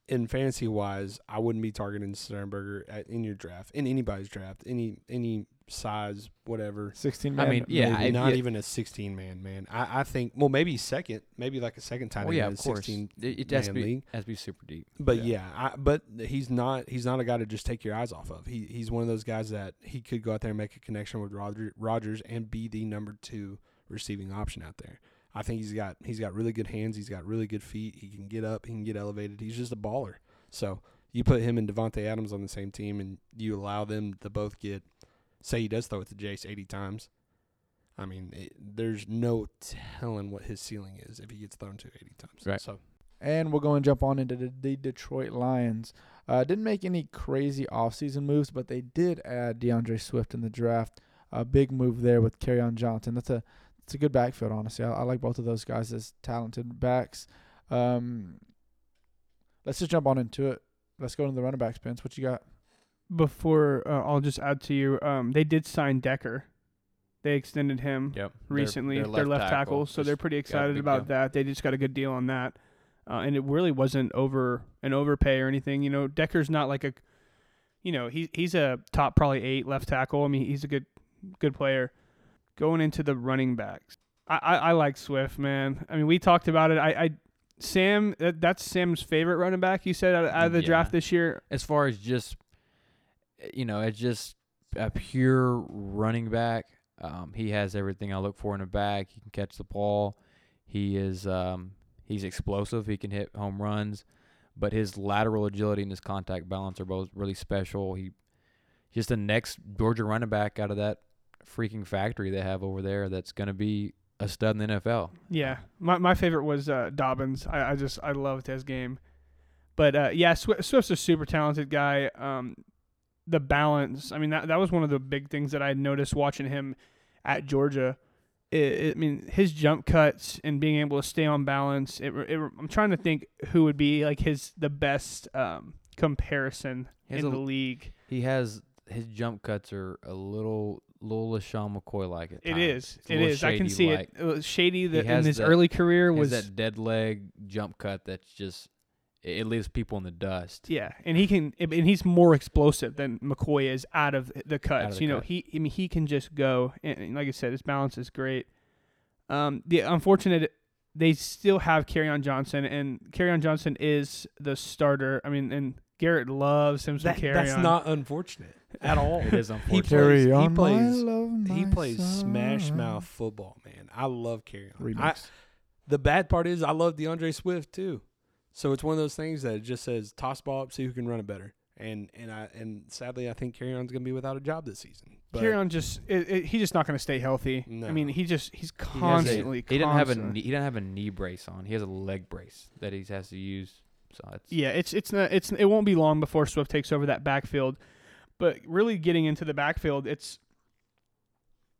in fantasy wise, I wouldn't be targeting Sternberger at, in your draft, in anybody's draft, any any size, whatever. 16 Man, I mean, yeah, Maybe I- not yeah. even a 16 man, man. I, I think, well, maybe second, maybe like a second time Well, yeah, of course. 16 It, it has to be league. has to be super deep. But Yeah. yeah, I, but he's not he's not a guy to just take your eyes off of. He he's one of those guys that he could go out there and make a connection with Roger, Rodgers and be the number two receiving option out there. I think he's got he's got really good hands. He's got really good feet. He can get up. He can get elevated. He's just a baller. So you put him and Davante Adams on the same team, and you allow them to both get. Say he does throw it to Jace eighty times. I mean, it, there's no telling what his ceiling is if he gets thrown to eighty times. Right. So And we'll go and jump on into the, the Detroit Lions. Uh, didn't make any crazy offseason moves, but they did add DeAndre Swift in the draft. A big move there with on Johnson. That's a it's a good backfield, honestly. I, I like both of those guys as talented backs. Um, let's just jump on into it. Let's go into the running backs, Spence. What you got? Before uh, I'll just add to you, um, they did sign Decker. They extended him Yep. recently. Their, their left, tackle, so they're pretty excited about deal. that. They just got a good deal on that, uh, and it really wasn't over an overpay or anything. You know, Decker's not like a, you know, he he's a top probably eight left tackle. I mean, he's a good good player. Going into the running backs, I I, I like Swift, man. I mean, we talked about it. I, I Sam, that's Sam's favorite running back. You said out, out of the Yeah. draft this year. as far as just you know, it's just a pure running back. Um, he has everything I look for in a back. He can catch the ball. He is um, he's explosive. He can hit home runs, but his lateral agility and his contact balance are both really special. He just the next Georgia running back out of that freaking factory they have over there. That's going to be a stud in the NFL. Yeah, my my favorite was uh, Dobbins. I, I just I loved his game, but uh, yeah, Swift, Swift's a super talented guy. Um, the balance. I mean, that that was one of the big things that I noticed watching him at Georgia. It, it- I mean, his jump cuts and being able to stay on balance. It, it, I'm trying to think who would be like his the best um, comparison in a- the league. He has his jump cuts are a little little LeSean McCoy like it. It is. It is. I can see like. it. it. was Shady that in his that- early career was that dead leg jump cut that's just it it leaves people in the dust. Yeah, and he can, and he's more explosive than McCoy is out of the cuts. the you know, cut. he, I mean, he can just go, and, and like I said, his balance is great. Um, the unfortunate, they still have on Johnson, and on Johnson is the starter. I mean, and Garrett loves him some That, carry that's on. not unfortunate at all. It is He unfortunate. plays, Carry he on, my plays, love, he my plays smash mouth football, man. I love carry on. I, the bad part is I love DeAndre Swift too. So it's one of those things that it just says toss ball up, see who can run it better. And and I and sadly I think Kerryon's gonna be without a job this season. But Carry just it, it, he's just not going to stay healthy. I mean, he just he's He a- constantly. He didn't have a knee, he didn't have a knee brace on. He has a leg brace that he has to use. So it's Yeah, it's it's not it's it won't be long before Swift takes over that backfield. But really getting into the backfield, it's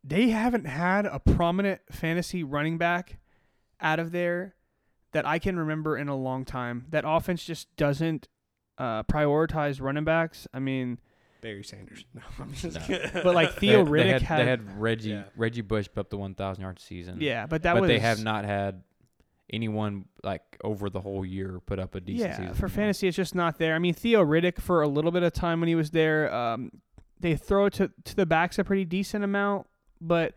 they haven't had a prominent fantasy running back out of there that I can remember in a long time. That offense just doesn't uh, prioritize running backs. I mean, Barry Sanders. No, I'm just No. but like They- Theo they, Riddick had, had, they had Reggie Yeah. Reggie Bush put up the 1,000 yard season. yeah, but that but was they have not had anyone like over the whole year put up a decent yeah, season. for fantasy, it's just not there. I mean, Theo Riddick for a little bit of time when he was there, um, they throw to to the backs a pretty decent amount, but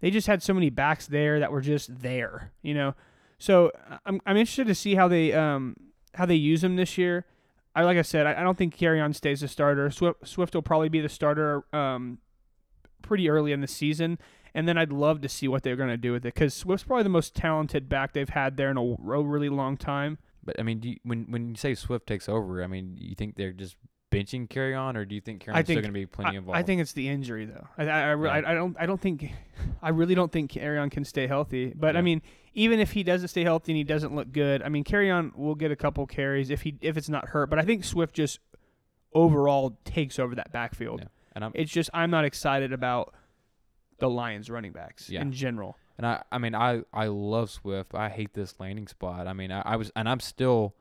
they just had so many backs there that were just there, you know. So I'm I'm interested to see how they um how they use him this year. I like I said, I, I don't think Kerryon stays a starter. Swift Swift will probably be the starter um pretty early in the season. And then I'd love to see what they're going to do with it because Swift's probably the most talented back they've had there in a, really long time. But I mean, you, when when you say Swift takes over, I mean, you think they're just benching Kerryon, or do you think carry I on's still going to be plenty I, involved? I think it's the injury though. I I, I, Yeah. I, I don't I don't think I really don't think Kerryon can stay healthy. But I mean, even if he doesn't stay healthy and he doesn't look good, I mean, Kerryon will get a couple carries if he if it's not hurt. But I think Swift just overall takes over that backfield. Yeah. and I'm It's just I'm not excited about the Lions running backs Yeah. in general. And I, I mean, I, I love Swift. I hate this landing spot. I mean, I, I was, and I'm still,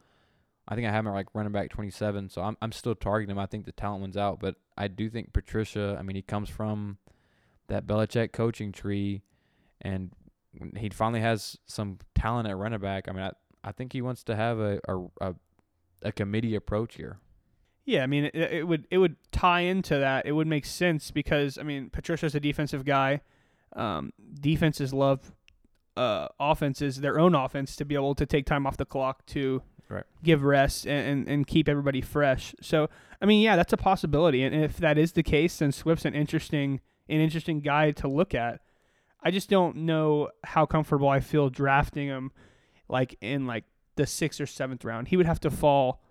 I think I have him like running back 27, so I'm, I'm still targeting him. I think the talent one's out, but I do think Patricia. I mean, he comes from that Belichick coaching tree, and he finally has some talent at running back. I mean, I, I think he wants to have a, a, a, a committee approach here. Yeah, I mean, it, it would it would tie into that. It would make sense because I mean, Patricia's a defensive guy. Um, defenses love uh, offenses, their own offense, to be able to take time off the clock to Right. give rest and, and, and keep everybody fresh. So, I mean, yeah, that's a possibility. And if that is the case, then Swift's an interesting an interesting guy to look at. I just don't know how comfortable I feel drafting him, like in like the sixth or seventh round. He would have to fall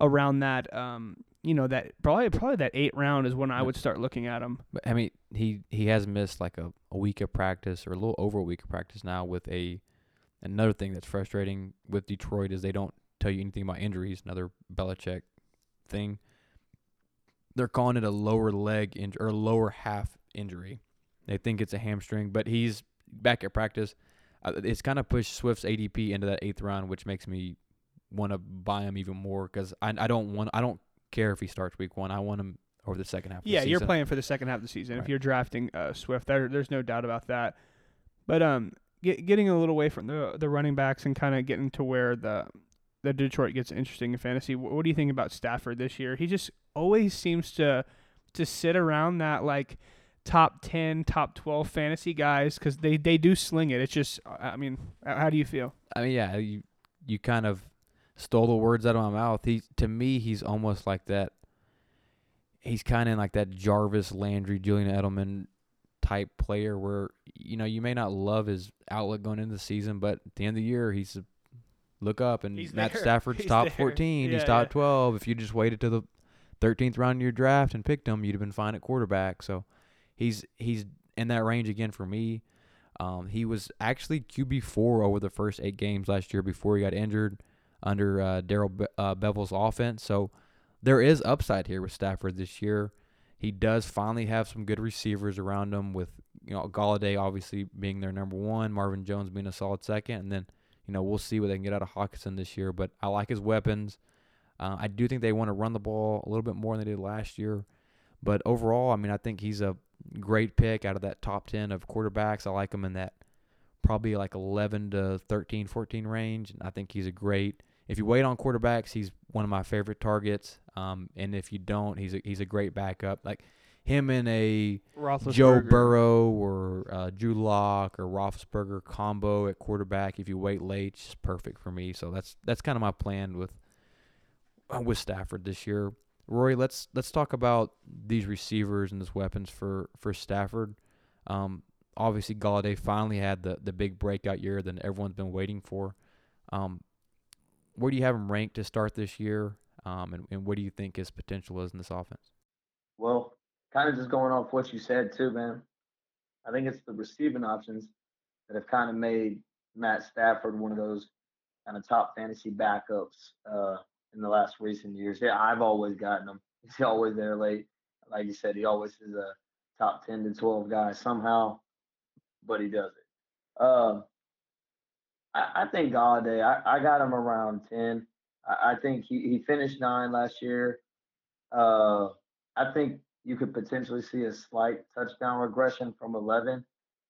around that um you know that probably probably that eight round is when I would start looking at him. But I mean, he he has missed like a, a week of practice or a little over a week of practice now with a another thing that's frustrating with Detroit is they don't tell you anything about injuries, another Belichick thing. They're calling it a lower leg injury or lower half injury. They think it's a hamstring, but he's back at practice. Uh, it's kind of pushed Swift's ADP into that eighth round, which makes me want to buy him even more because I, I don't want I don't care if he starts week one. I want him over the second half. Of Yeah, you're playing for the second half of the season. If you're drafting uh, Swift, there, there's no doubt about that. But um, get, getting a little away from the the running backs and kind of getting to where the the Detroit gets interesting in fantasy. What, do you think about Stafford this year? He just always seems to to sit around that like top 10 top 12 fantasy guys because they, they do sling it it's just uh, i mean how do you feel I mean, yeah, you you kind of stole the words out of my mouth. He to me, he's almost like that. He's kind of like that Jarvis Landry, Julian Edelman type player, where you know you may not love his outlook going into the season, but at the end of the year, he's a, look up and He's Matt there. Stafford's He's top there. fourteen. he's top yeah. twelve. If you just waited to the thirteenth round of your draft and picked him, you'd have been fine at quarterback. So he's he's in that range again for me. Um, he was actually QB four over the first eight games last year before he got injured under uh, Darrell Be- uh, Bevell's offense. So there is upside here with Stafford this year. He does finally have some good receivers around him, with you know Golladay obviously being their number one, Marvin Jones being a solid second, and then you know we'll see what they can get out of Hockenson this year. But I like his weapons. Uh, I do think they want to run the ball a little bit more than they did last year. But overall, I mean, I think he's a great pick out of that top 10 of quarterbacks. I like him in that probably like 11 to 13, 14 range. And I think he's a great. If you wait on quarterbacks, he's one of my favorite targets. Um, and if you don't, he's a, he's a great backup. Like him in a Joe Burrow or uh, Drew Lock or Roethlisberger combo at quarterback. If you wait late, it's perfect for me. So that's that's kind of my plan with uh, with Stafford this year. Rory, let's let's talk about these receivers and these weapons for for Stafford. Um, obviously, Golladay finally had the the big breakout year that everyone's been waiting for. Um, where do you have him ranked to start this year? Um, and, and what do you think his potential is in this offense? Well, kind of just going off what you said too, man. I think it's the receiving options that have kind of made Matt Stafford one of those kind of top fantasy backups uh, in the last recent years. Yeah, I've always gotten him. He's always there late. Like you said, he always is a top 10 to 12 guy somehow, but he does it. Um, I, I think Golladay, I, I got him around 10. I, I think he, he finished nine last year. Uh, I think you could potentially see a slight touchdown regression from 11.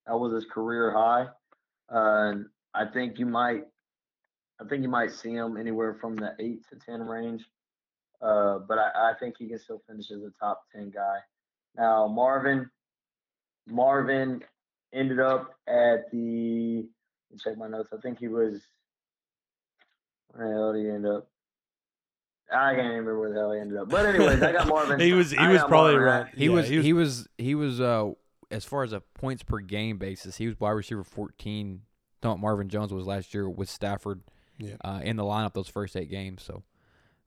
That was his career high. Uh, and I think you might, I think you might see him anywhere from the eight to 10 range. Uh, but I, I think he can still finish as a top 10 guy. Now, Marvin, Marvin ended up at the, check my notes. I think he was, where the hell did he end up? I can't remember where the hell he ended up. But anyways, I got Marvin. he was he I was probably Marvin around. at- He yeah, was he was he was uh as far as a points per game basis, he was wide receiver fourteen. Don't Marvin Jones was last year with Stafford Yeah. uh, in the lineup those first eight games. So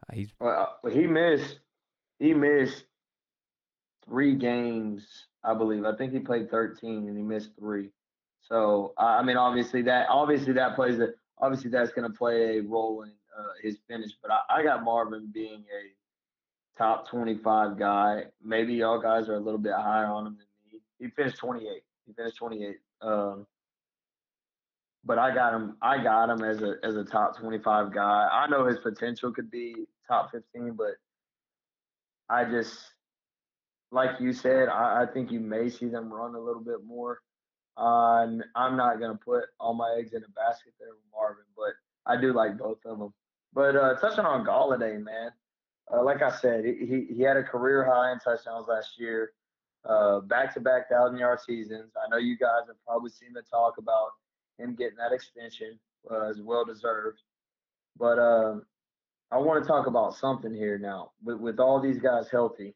uh, he's Well, uh, he missed. He missed three games, I believe. I think he played 13 and he missed three. So I I mean, obviously that obviously that plays a obviously that's going to play a role in uh, his finish. But I, I got Marvin being a top 25 guy. Maybe y'all guys are a little bit higher on him than me. He finished 28. He finished 28. Um, but I got him. I got him as a as a top 25 guy. I know his potential could be top 15, but I just like you said, I, I think you may see them run a little bit more. Uh, I'm not gonna put all my eggs in a basket there with Marvin, but I do like both of them. But uh, touching on Golladay, man, uh, like I said, he he- had a career high in touchdowns last year, uh, back-to-back thousand yard seasons. I know you guys have probably seen the talk about him getting that extension, uh, well deserved. But um, I want to talk about something here now. With with all these guys healthy,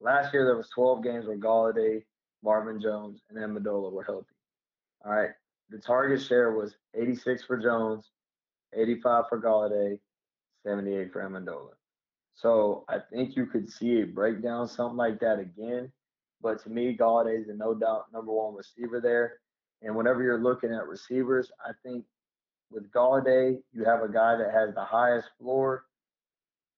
last year there was 12 games where Golladay, Marvin Jones, and Amendola were healthy. All right, the target share was 86 for Jones, 85 for Golladay, 78 for Amendola. So I think you could see a breakdown, something like that again. But to me, Golladay is a no doubt number one receiver there. And whenever you're looking at receivers, I think with Golladay, you have a guy that has the highest floor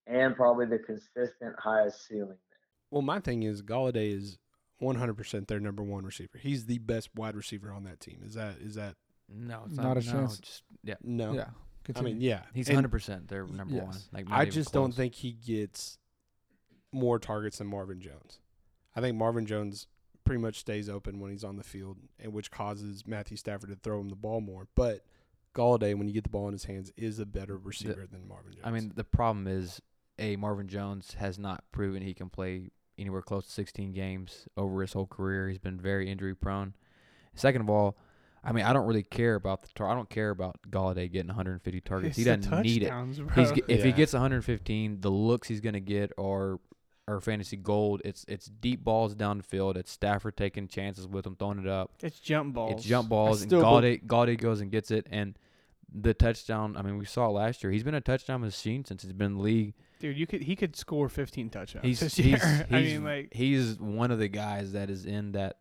and probably the consistent highest ceiling there. Well, my thing is Golladay is 100% their number one receiver. He's the best wide receiver on that team. Is that is that No, it's Not not, a no, chance. Just, yeah, no? Yeah. I mean, yeah. he's And 100 percent their number yes. one. Like I just don't think he gets more targets than Marvin Jones. I think Marvin Jones pretty much stays open when he's on the field, and which causes Matthew Stafford to throw him the ball more. But Golladay, when you get the ball in his hands, is a better receiver than Marvin Jones. I mean, the problem is, a Marvin Jones has not proven he can play anywhere close to 16 games over his whole career. He's been very injury prone. Second of all, I mean, I don't really care about the tar- I don't care about Golladay getting 150 targets. he It's the doesn't need it. touchdowns, He's bro. ge- if he gets 115, the looks he's gonna get are are fantasy gold. It's it's deep balls down the field. It's Stafford taking chances with him, throwing it up. It's jump balls. It's jump balls, and still Golladay Golladay goes and gets it. And the touchdown. I mean, we saw it last year. He's been a touchdown machine since he's been in the league. Dude, you could he could score 15 touchdowns He's this he's, year. I mean, like he's one of the guys that is in that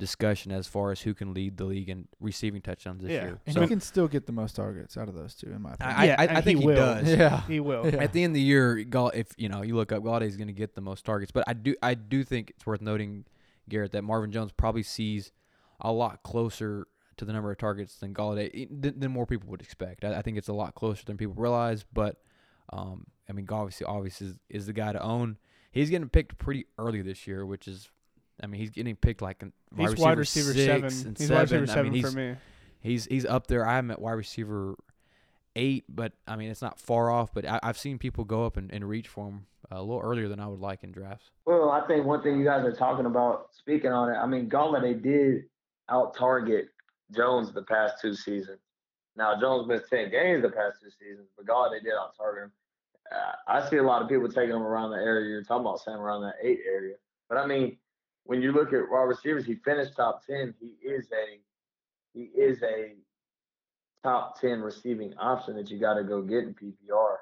discussion as far as who can lead the league in receiving touchdowns this Yeah. year. and So he can still get the most targets out of those two, in my opinion. I, Yeah, I, I and think he he, will. does. yeah. he will. Yeah. At the end of the year, Gall, if you know you look up, Golladay's going to get the most targets. But I do I do think it's worth noting, Garrett, that Marvin Jones probably sees a lot closer to the number of targets than Golladay than, than more people would expect. I, I think it's a lot closer than people realize. But um, I mean, obviously, obviously is, is the guy to own. He's getting picked pretty early this year, which is, I mean, he's getting picked like in He's wide wide receiver, receiver six seven. and He's seven. wide receiver I seven mean, for he's me. he's he's up there. I'm at wide receiver eight, but I mean it's not far off. But I, I've seen people go up and, and reach for him a little earlier than I would like in drafts. Well, I think one thing you guys are talking about, speaking on it, I mean, Golladay did out target Jones the past two seasons. Now, Jones missed 10 games the past two seasons, but Golladay did out target him. Uh, I see a lot of people taking him around the area you're talking about, saying around that eight area. But I mean, when you look at wide receivers, he finished top 10. He is a he is a top 10 receiving option that you got to go get in PPR.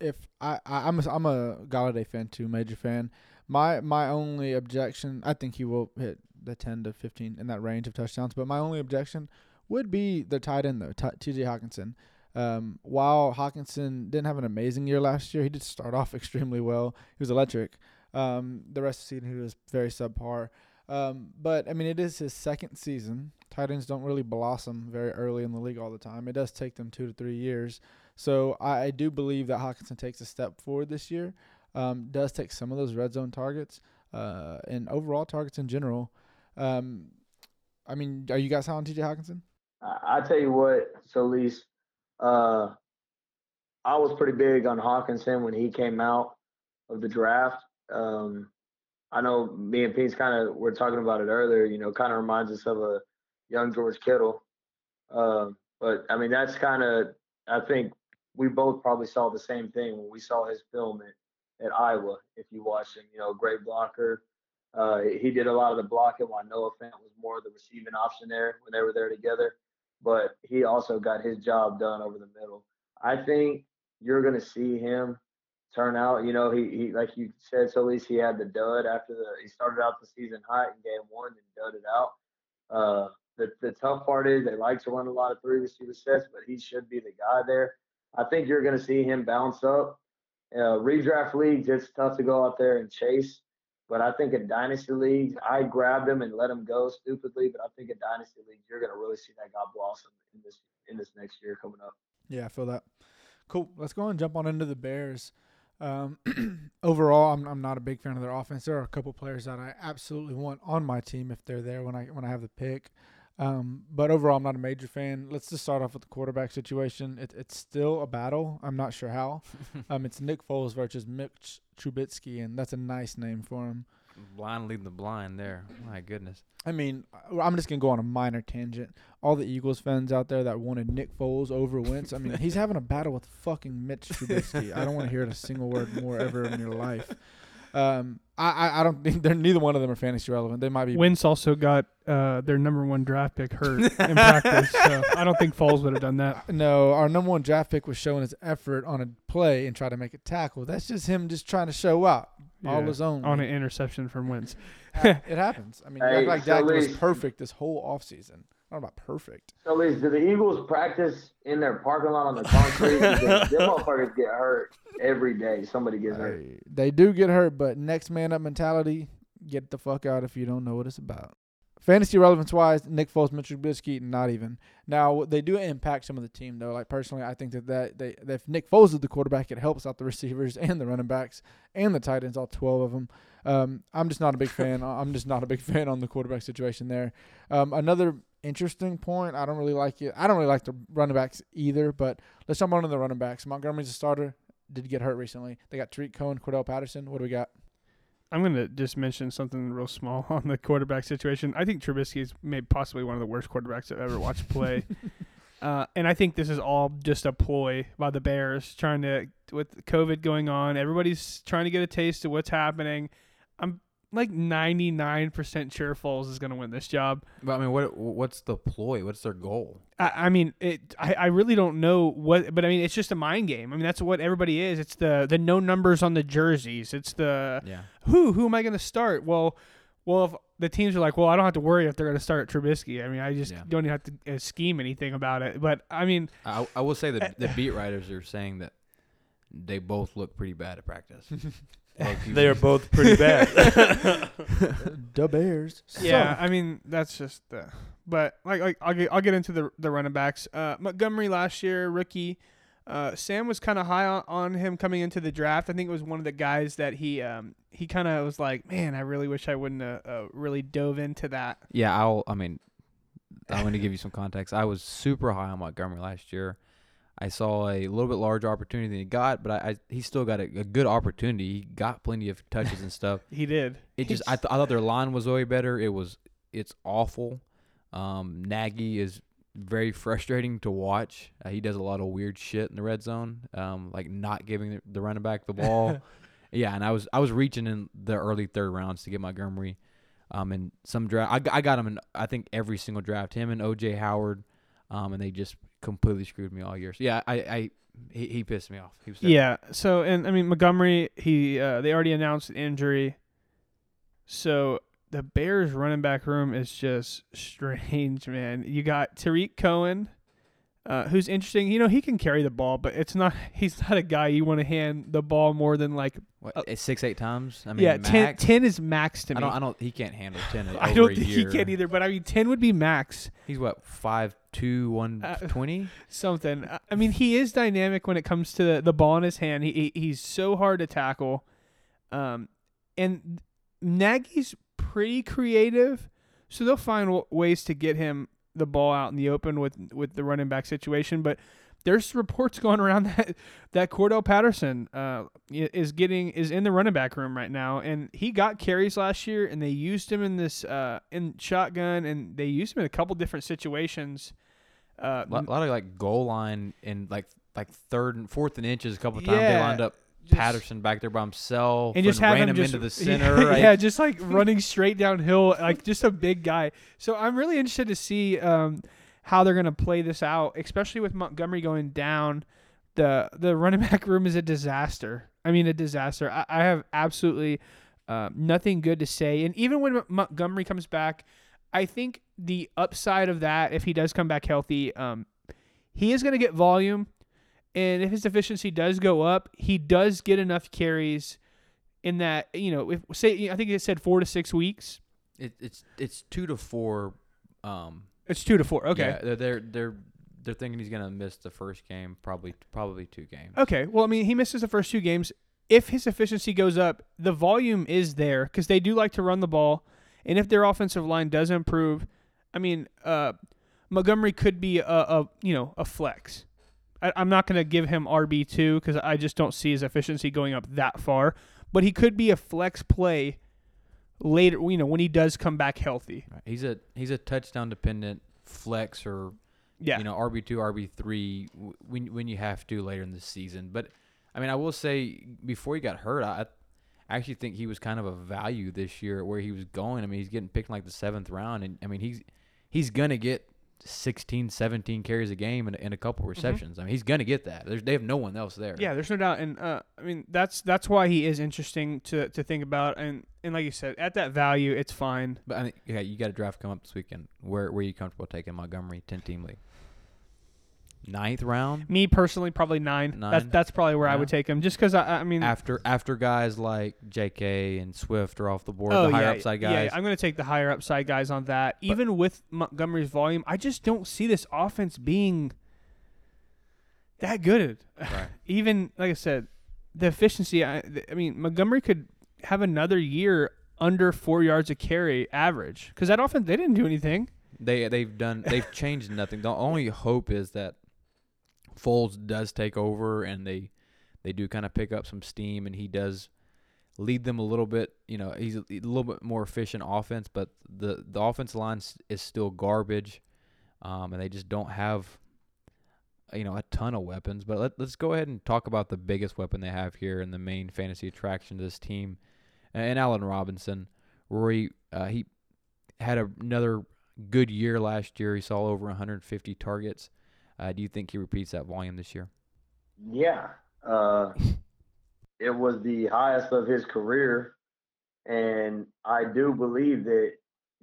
if I, I I'm a, I'm a Golladay fan too, major fan. My my only objection, I think he will hit the 10 to 15 in that range of touchdowns, but my only objection would be the tight end though, T.J. Hockenson. Um, while Hockenson didn't have an amazing year last year, he did start off extremely well. He was electric. Um, the rest of the season he was very subpar. Um, but I mean, it is his second season. Tight ends don't really blossom very early in the league all the time. It does take them two to three years. So I, I do believe that Hockenson takes a step forward this year. Um, does take some of those red zone targets uh, and overall targets in general. Um, I mean, are you guys high on TJ Hockenson? I, I tell you what, Solis, uh, I was pretty big on Hockenson when he came out of the draft. Um, I know me and Pete's kind of were talking about it earlier. You know, kind of reminds us of a young George Kittle. Um, but I mean, that's kind of I think we both probably saw the same thing when we saw his film at, at Iowa. If you watched him, you know, great blocker. Uh, he did a lot of the blocking while Noah Fant was more the receiving option there when they were there together. But he also got his job done over the middle. I think you're going to see him turn out. You know, he, he like you said, so at least he had the dud after the he started out the season hot in game one and dud it out. Uh, the the tough part is they like to run a lot of three receiver sets, but he should be the guy there. I think you're going to see him bounce up. Uh, redraft leagues, it's tough to go out there and chase. But I think in dynasty leagues, I grabbed him and let him go stupidly. But I think in dynasty leagues, you're going to really see that guy blossom in this in this next year coming up. Yeah, I feel that. Cool. Let's go and jump on into the Bears. Um, overall, I'm I'm not a big fan of their offense. There are a couple players that I absolutely want on my team if they're there when I when I have the pick. Um, but overall, I'm not a major fan. Let's just start off with the quarterback situation. It, it's still a battle. I'm not sure how. um, it's Nick Foles versus Mitch Trubisky, and that's a nice name for him. Blind leading the blind there. My goodness. I mean, I'm just gonna go on a minor tangent. All the Eagles fans out there that wanted Nick Foles over Wentz, I mean, he's having a battle with fucking Mitch Trubisky. I don't want to hear it a single word more ever in your life. Um, I, I, I don't think they're neither one of them are fantasy relevant. They might be. Wentz also got uh, their number one draft pick hurt in practice, so I don't think Foles would have done that. No, our number one draft pick was showing his effort on a play and try to make a tackle. That's just him just trying to show up. all Yeah. his own. on an interception from Wentz. it happens. I mean, you Hey, like so Dak was perfect this whole offseason. About perfect. So, Liz, do the Eagles practice in their parking lot on the concrete? Because them motherfuckers get hurt every day. Somebody gets hurt. Hey, they do get hurt, but next man up mentality, get the fuck out if you don't know what it's about. Fantasy relevance wise, Nick Foles, Mitchell Trubisky, not even. Now they do impact some of the team though. Like personally, I think that that, they, that if Nick Foles is the quarterback, it helps out the receivers and the running backs and the tight ends, all twelve of them. Um, I'm just not a big fan. I'm just not a big fan on the quarterback situation there. Um, another interesting point. I don't really like it. I don't really like the running backs either. But let's jump on to the running backs. Montgomery's a starter. Did get hurt recently. They got Tarik Cohen, Cordarrelle Patterson. What do we got? I'm gonna just mention something real small on the quarterback situation. I think Trubisky is maybe possibly one of the worst quarterbacks I've ever watched play. Uh, and I think this is all just a ploy by the Bears trying to, with COVID going on, everybody's trying to get a taste of what's happening. I'm like 99% sure Foles is going to win this job. But I mean, what what's the ploy? What's their goal? I, I mean, it. I, I really don't know what, but I mean, it's just a mind game. I mean, that's what everybody is. It's the the no numbers on the jerseys. It's the Yeah. who who am I going to start? Well, well, if the teams are like, well, I don't have to worry if they're going to start Trubisky. I mean, I just Yeah. don't even have to uh, scheme anything about it. But I mean, I, I will say that the beat writers are saying that they both look pretty bad at practice. Low-key. They are both pretty bad. the Bears. yeah, I mean, that's just the. But like, like I'll get I'll get into the the running backs. Uh, Montgomery last year, rookie. Uh, Sam was kind of high on, on him coming into the draft. I think it was one of the guys that he um he kind of was like, man, I really wish I wouldn't have uh, really dove into that. Yeah, I'll. I mean, I'm going to give you some context. I was super high on Montgomery last year. I saw a little bit larger opportunity than he got, but I, I he still got a, a good opportunity. He got plenty of touches and stuff. He did. It just I, th- I thought their line was way better. It was it's awful. Um, Nagy is very frustrating to watch. Uh, he does a lot of weird shit in the red zone, um, like not giving the, the running back the ball. yeah, and I was I was reaching in the early third rounds to get Montgomery. Um, and some draft I, I got him in I think every single draft. Him and OJ Howard, um, and they just completely screwed me all year. So yeah, I, I he, he pissed me off. He was Yeah. So and I mean Montgomery, he uh, they already announced an injury. So the Bears running back room is just strange, man. You got Tarik Cohen, uh, who's interesting. You know, he can carry the ball, but it's not he's not a guy you want to hand the ball more than like what, uh, eh, six eight times. I mean, yeah, 10, max. 10 is max to me. I don't I don't he can't handle ten. I don't a think year. he can either, but I mean 10 would be max. He's what five two one Uh, twenty. something. I- I mean, he is dynamic when it comes to the, the ball in his hand. He, he he's so hard to tackle, um, and Nagy's pretty creative, so they'll find w- ways to get him the ball out in the open with with the running back situation. But there's reports going around that that Cordarrelle Patterson uh, is getting is in the running back room right now, and he got carries last year, and they used him in this uh, in shotgun, and they used him in a couple different situations. Uh, A lot, of like goal line and like like third and fourth and inches. A couple of times they lined up just- Patterson back there by himself and just have ran him him just into the center. Yeah, right? yeah, just like running straight downhill, like just a big guy. So I'm really interested to see um, how they're gonna play this out, especially with Montgomery going down. The the running back room is a disaster. I mean, a disaster. I, I have absolutely uh, nothing good to say. And even when Montgomery comes back, I think the upside of that, if he does come back healthy, um, he is going to get volume. And if his efficiency does go up, he does get enough carries in that, you know, if say, I think it said four to six weeks. It, it's it's two to four. Um, It's two to four. Okay. yeah, they're they're they're thinking he's gonna miss the first game, probably probably two games. Okay. Well, I mean, he misses the first two games. If his efficiency goes up, the volume is there because they do like to run the ball. And if their offensive line does improve, I mean, uh, Montgomery could be a, a you know a flex. I, I'm not going to give him RB two because I just don't see his efficiency going up that far. But he could be a flex play later. You know, when he does come back healthy. Right. He's a he's a touchdown dependent flex or Yeah. you know RB two RB three when when you have to later in the season. But I mean, I will say before he got hurt, I, I actually think he was kind of a value this year where he was going. I mean, he's getting picked in like the seventh round, and I mean he's he's gonna get 16, 17 carries a game and, and a couple receptions. I mean, he's going to get that. There's, they have no one else there. Yeah, there's no doubt, and uh, I mean that's that's why he is interesting to, to think about, and and like you said, at that value, it's fine. But I mean, yeah, you got a draft come up this weekend. Where where are you comfortable taking Montgomery, 10 team league? Ninth round? Me personally, probably nine. That's Nine? that's probably where I would take him, just because I I mean. After after guys like J.K. and Swift are off the board, Oh the higher yeah, upside yeah, guys. I'm going to take the higher upside guys on that. Even with Montgomery's volume, I just don't see this offense being that good. Right. Even like I said, the efficiency. I, I mean, Montgomery could have another year under four yards a carry average because that offense they didn't do anything. They they've done they've changed nothing. The only hope is that Foles does take over and they they do kind of pick up some steam and he does lead them a little bit. You know, he's a, little bit more efficient offense, but the the offense line is still garbage, um, and they just don't have you know a ton of weapons. But let, let's go ahead and talk about the biggest weapon they have here and the main fantasy attraction to this team, and Allen Robinson. Rory, uh, he had a, another good year last year. He saw over 150 targets. Uh, do you think he repeats that volume this year? Yeah. Uh, it was the highest of his career. And I do believe that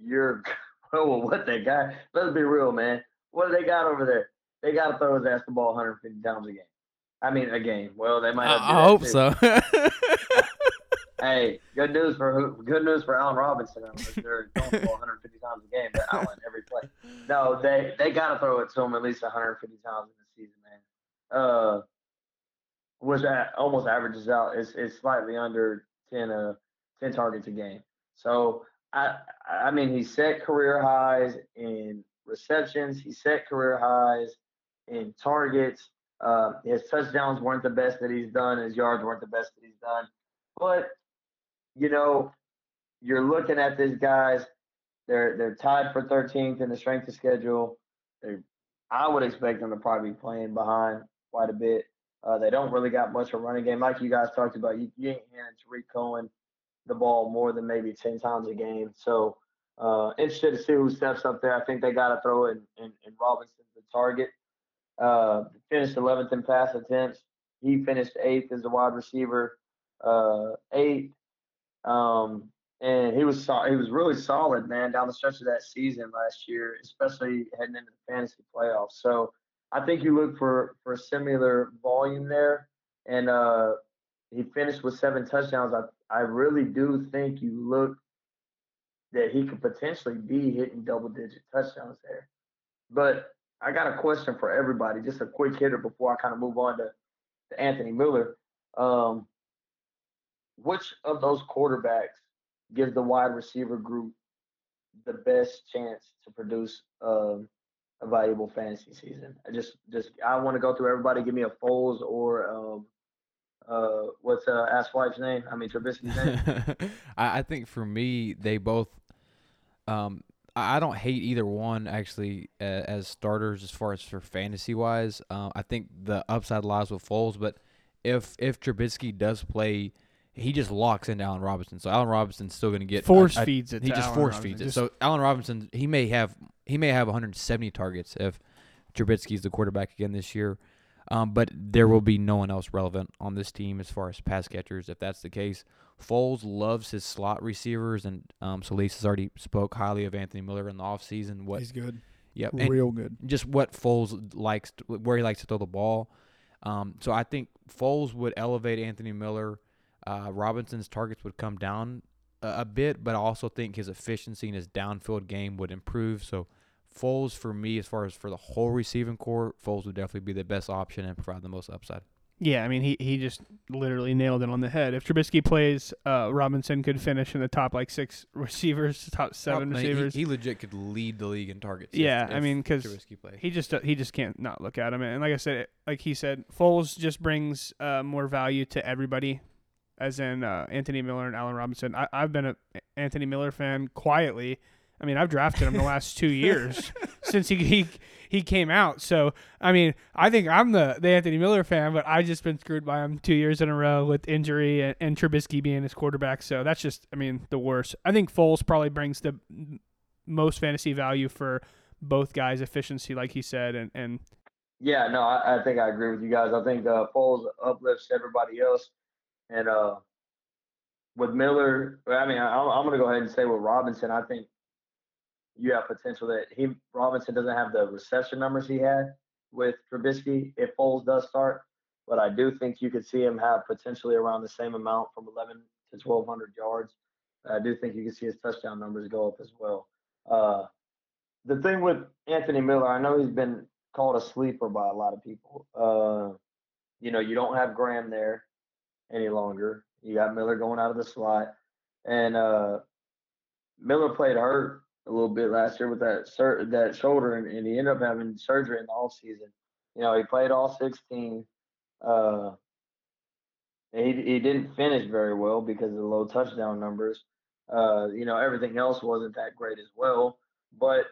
you're, well, what they got, let's be real, man. What do they got over there? They got to throw his ass the ball 150 times a game. I mean, a game. Well, they might not do that too. Hey, good news for? Good news for Allen Robinson. They're the ball 150 times a game to Allen every play. No, they they got to throw it to him at least 150 times in the season, man. Uh, which a- almost averages out. It's it's slightly under 10 uh 10 targets a game. So I I mean he set career highs in receptions. He set career highs in targets. Uh, his touchdowns weren't the best that he's done. His yards weren't the best that he's done. But you know, you're looking at these guys. They're they're tied for 13th in the strength of schedule. They, I would expect them to probably be playing behind quite a bit. Uh, they don't really got much of a running game, like you guys talked about. You, you ain't handing Tarik Cohen the ball more than maybe 10 times a game. So uh, interested to see who steps up there. I think they got to throw in, in, in Robinson the target. Uh, finished 11th in pass attempts. He finished eighth as a wide receiver. Uh, um, and he was so, he was really solid, man, down the stretch of that season last year, especially heading into the fantasy playoffs. So I think you look for for similar volume there, and uh, he finished with seven touchdowns. I I really do think you look that he could potentially be hitting double digit touchdowns there. But I got a question for everybody, just a quick hitter before I kind of move on to, to Anthony Miller. Um, which of those quarterbacks gives the wide receiver group the best chance to produce a valuable fantasy season? I just, just I want to go through everybody. Give me a Foles or um, uh, what's uh, Asswife's name? I mean Trubisky's name. I, I think for me, they both. Um, I don't hate either one actually uh, as starters as far as for fantasy wise. Uh, I think the upside lies with Foles, but if if Trubisky does play, he just locks into Allen Robinson. So Allen Robinson's still going to get Force a- feeds it. he just Allen force Robinson. feeds it. Just- So Allen Robinson, he may have he may have 170 targets if Trubisky's the quarterback again this year. Um, but there will be no one else relevant on this team as far as pass catchers if that's the case. Foles loves his slot receivers, and um, Solis has already spoke highly of Anthony Miller in the offseason. What? He's good, yeah, real good. just what Foles likes, to, where he likes to throw the ball. Um, so I think Foles would elevate Anthony Miller. Uh, Robinson's targets would come down a, a bit, but I also think his efficiency in his downfield game would improve. So Foles, for me, as far as for the whole receiving core, Foles would definitely be the best option and provide the most upside. Yeah, I mean, he, he just literally nailed it on the head. If Trubisky plays, uh, Robinson could finish in the top like six receivers, top seven No, receivers. He, he legit could lead the league in targets. if- Yeah, I if mean, 'cause Trubisky plays. he just he just can't not look at him. And like I said, like he said, Foles just brings uh, more value to everybody, as in uh, Anthony Miller and Allen Robinson. I, I've been a Anthony Miller fan quietly. I mean, I've drafted him the last two years since he, he he came out. So I mean, I think I'm the the Anthony Miller fan, but I've just been screwed by him two years in a row with injury and, and Trubisky being his quarterback. So that's just, I mean, the worst. I think Foles probably brings the most fantasy value for both guys' efficiency, like he said, and and Yeah, no, I, I think I agree with you guys. I think uh, Foles uplifts everybody else, and uh, with Miller, I mean, I, I'm going to go ahead and say with Robinson, I think you have potential that he Robinson doesn't have the reception numbers he had with Trubisky if Foles does start, but I do think you could see him have potentially around the same amount from 11 to 1,200 yards. I do think you can see his touchdown numbers go up as well. Uh, the thing with Anthony Miller, I know he's been called a sleeper by a lot of people. Uh, you know, you don't have Graham there any longer. You got Miller going out of the slot, and uh, Miller played hurt a little bit last year with that sur- that shoulder, and, and, he ended up having surgery in the off season. You know, he played all 16. Uh, he he didn't finish very well because of the low touchdown numbers. Uh, you know, everything else wasn't that great as well, but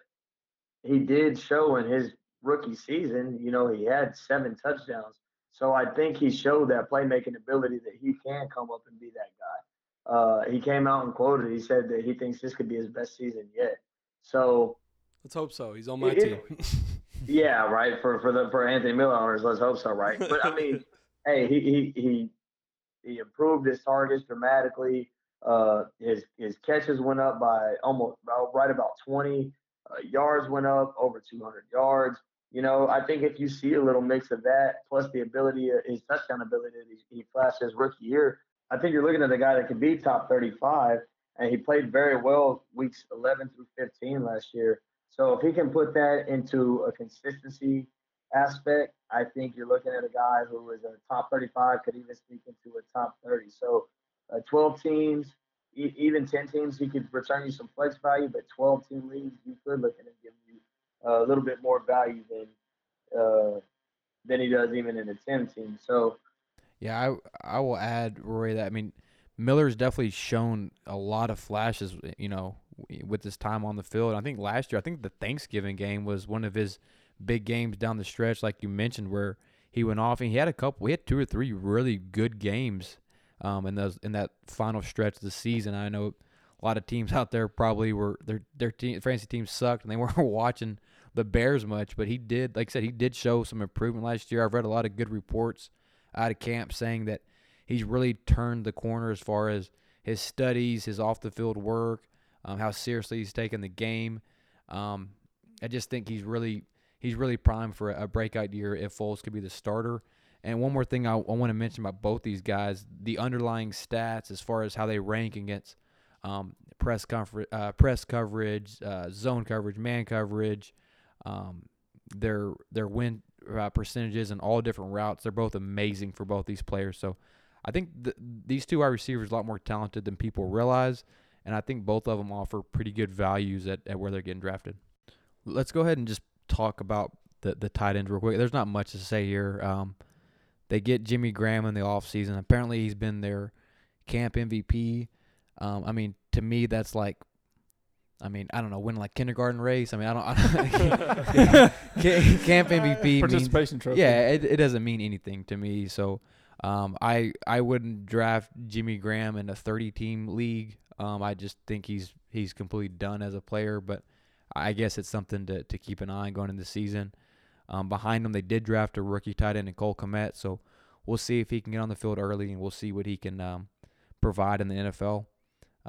he did show in his rookie season. You know, he had seven touchdowns. So I think he showed that playmaking ability that he can come up and be that guy. Uh, he came out and quoted. He said that he thinks this could be his best season yet. So let's hope so. He's on my team. yeah, right. For for the for Anthony Miller owners, let's hope so, right? But I mean, hey, he he he he improved his targets dramatically. Uh, his his catches went up by almost right about 20. Uh, yards went up over 200 yards. You know, I think if you see a little mix of that, plus the ability, his touchdown ability that he, he flashed his rookie year, I think you're looking at a guy that could be top 35. And he played very well weeks 11 through 15 last year. So if he can put that into a consistency aspect, I think you're looking at a guy who is a top 35, could even sneak into a top 30. So uh, 12 teams, e- even 10 teams, he could return you some flex value, but 12 team leagues, you could look at him giving you a little bit more value than uh, than he does even in a 10 team. So, yeah, I I will add Roy that I mean Miller's definitely shown a lot of flashes, you know, with his time on the field. I think last year, I think the Thanksgiving game was one of his big games down the stretch, like you mentioned, where he went off and he had a couple, he had two or three really good games um, in those in that final stretch of the season. I know a lot of teams out there probably were their their team fantasy teams sucked and they weren't watching the Bears much, but he did, like I said, he did show some improvement last year. I've read a lot of good reports out of camp saying that he's really turned the corner as far as his studies, his off the field work, um, how seriously he's taken the game. Um, I just think he's really he's really primed for a, a, breakout year if Foles could be the starter. And one more thing I, I want to mention about both these guys: the underlying stats as far as how they rank against um, press comfort, uh, press coverage, uh, zone coverage, man coverage, um, their their win uh, percentages and all different routes. They're both amazing for both these players. So I think th- these two wide receivers are a lot more talented than people realize, and I think both of them offer pretty good values at, at where they're getting drafted. Let's go ahead and just talk about the the tight ends real quick. There's not much to say here. Um, they get Jimmy Graham in the offseason. Apparently, he's been their camp MVP. Um, I mean, to me, that's like I mean, I don't know, win like kindergarten race. I mean, I don't. I don't camp MVP participation means, trophy. Yeah, it, it doesn't mean anything to me. So, um, I I wouldn't draft Jimmy Graham in a 30 team league. Um, I just think he's he's completely done as a player. But I guess it's something to to keep an eye on going into the season. Um, behind him, they did draft a rookie tight end in Cole Kmet. So we'll see if he can get on the field early, and we'll see what he can um, provide in the NFL.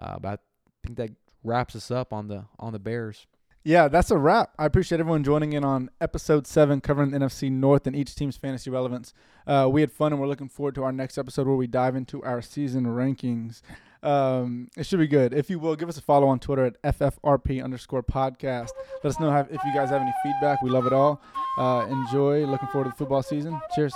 Uh, but I think that wraps us up on the on the Bears. Yeah, that's a wrap. I appreciate everyone joining in on episode seven, covering the NFC North and each team's fantasy relevance. Uh, we had fun, and we're looking forward to our next episode where we dive into our season rankings. Um, it should be good. If you will, give us a follow on Twitter at FFRP underscore podcast. Let us know if you guys have any feedback. We love it all. Uh, enjoy. Looking forward to the football season. Cheers.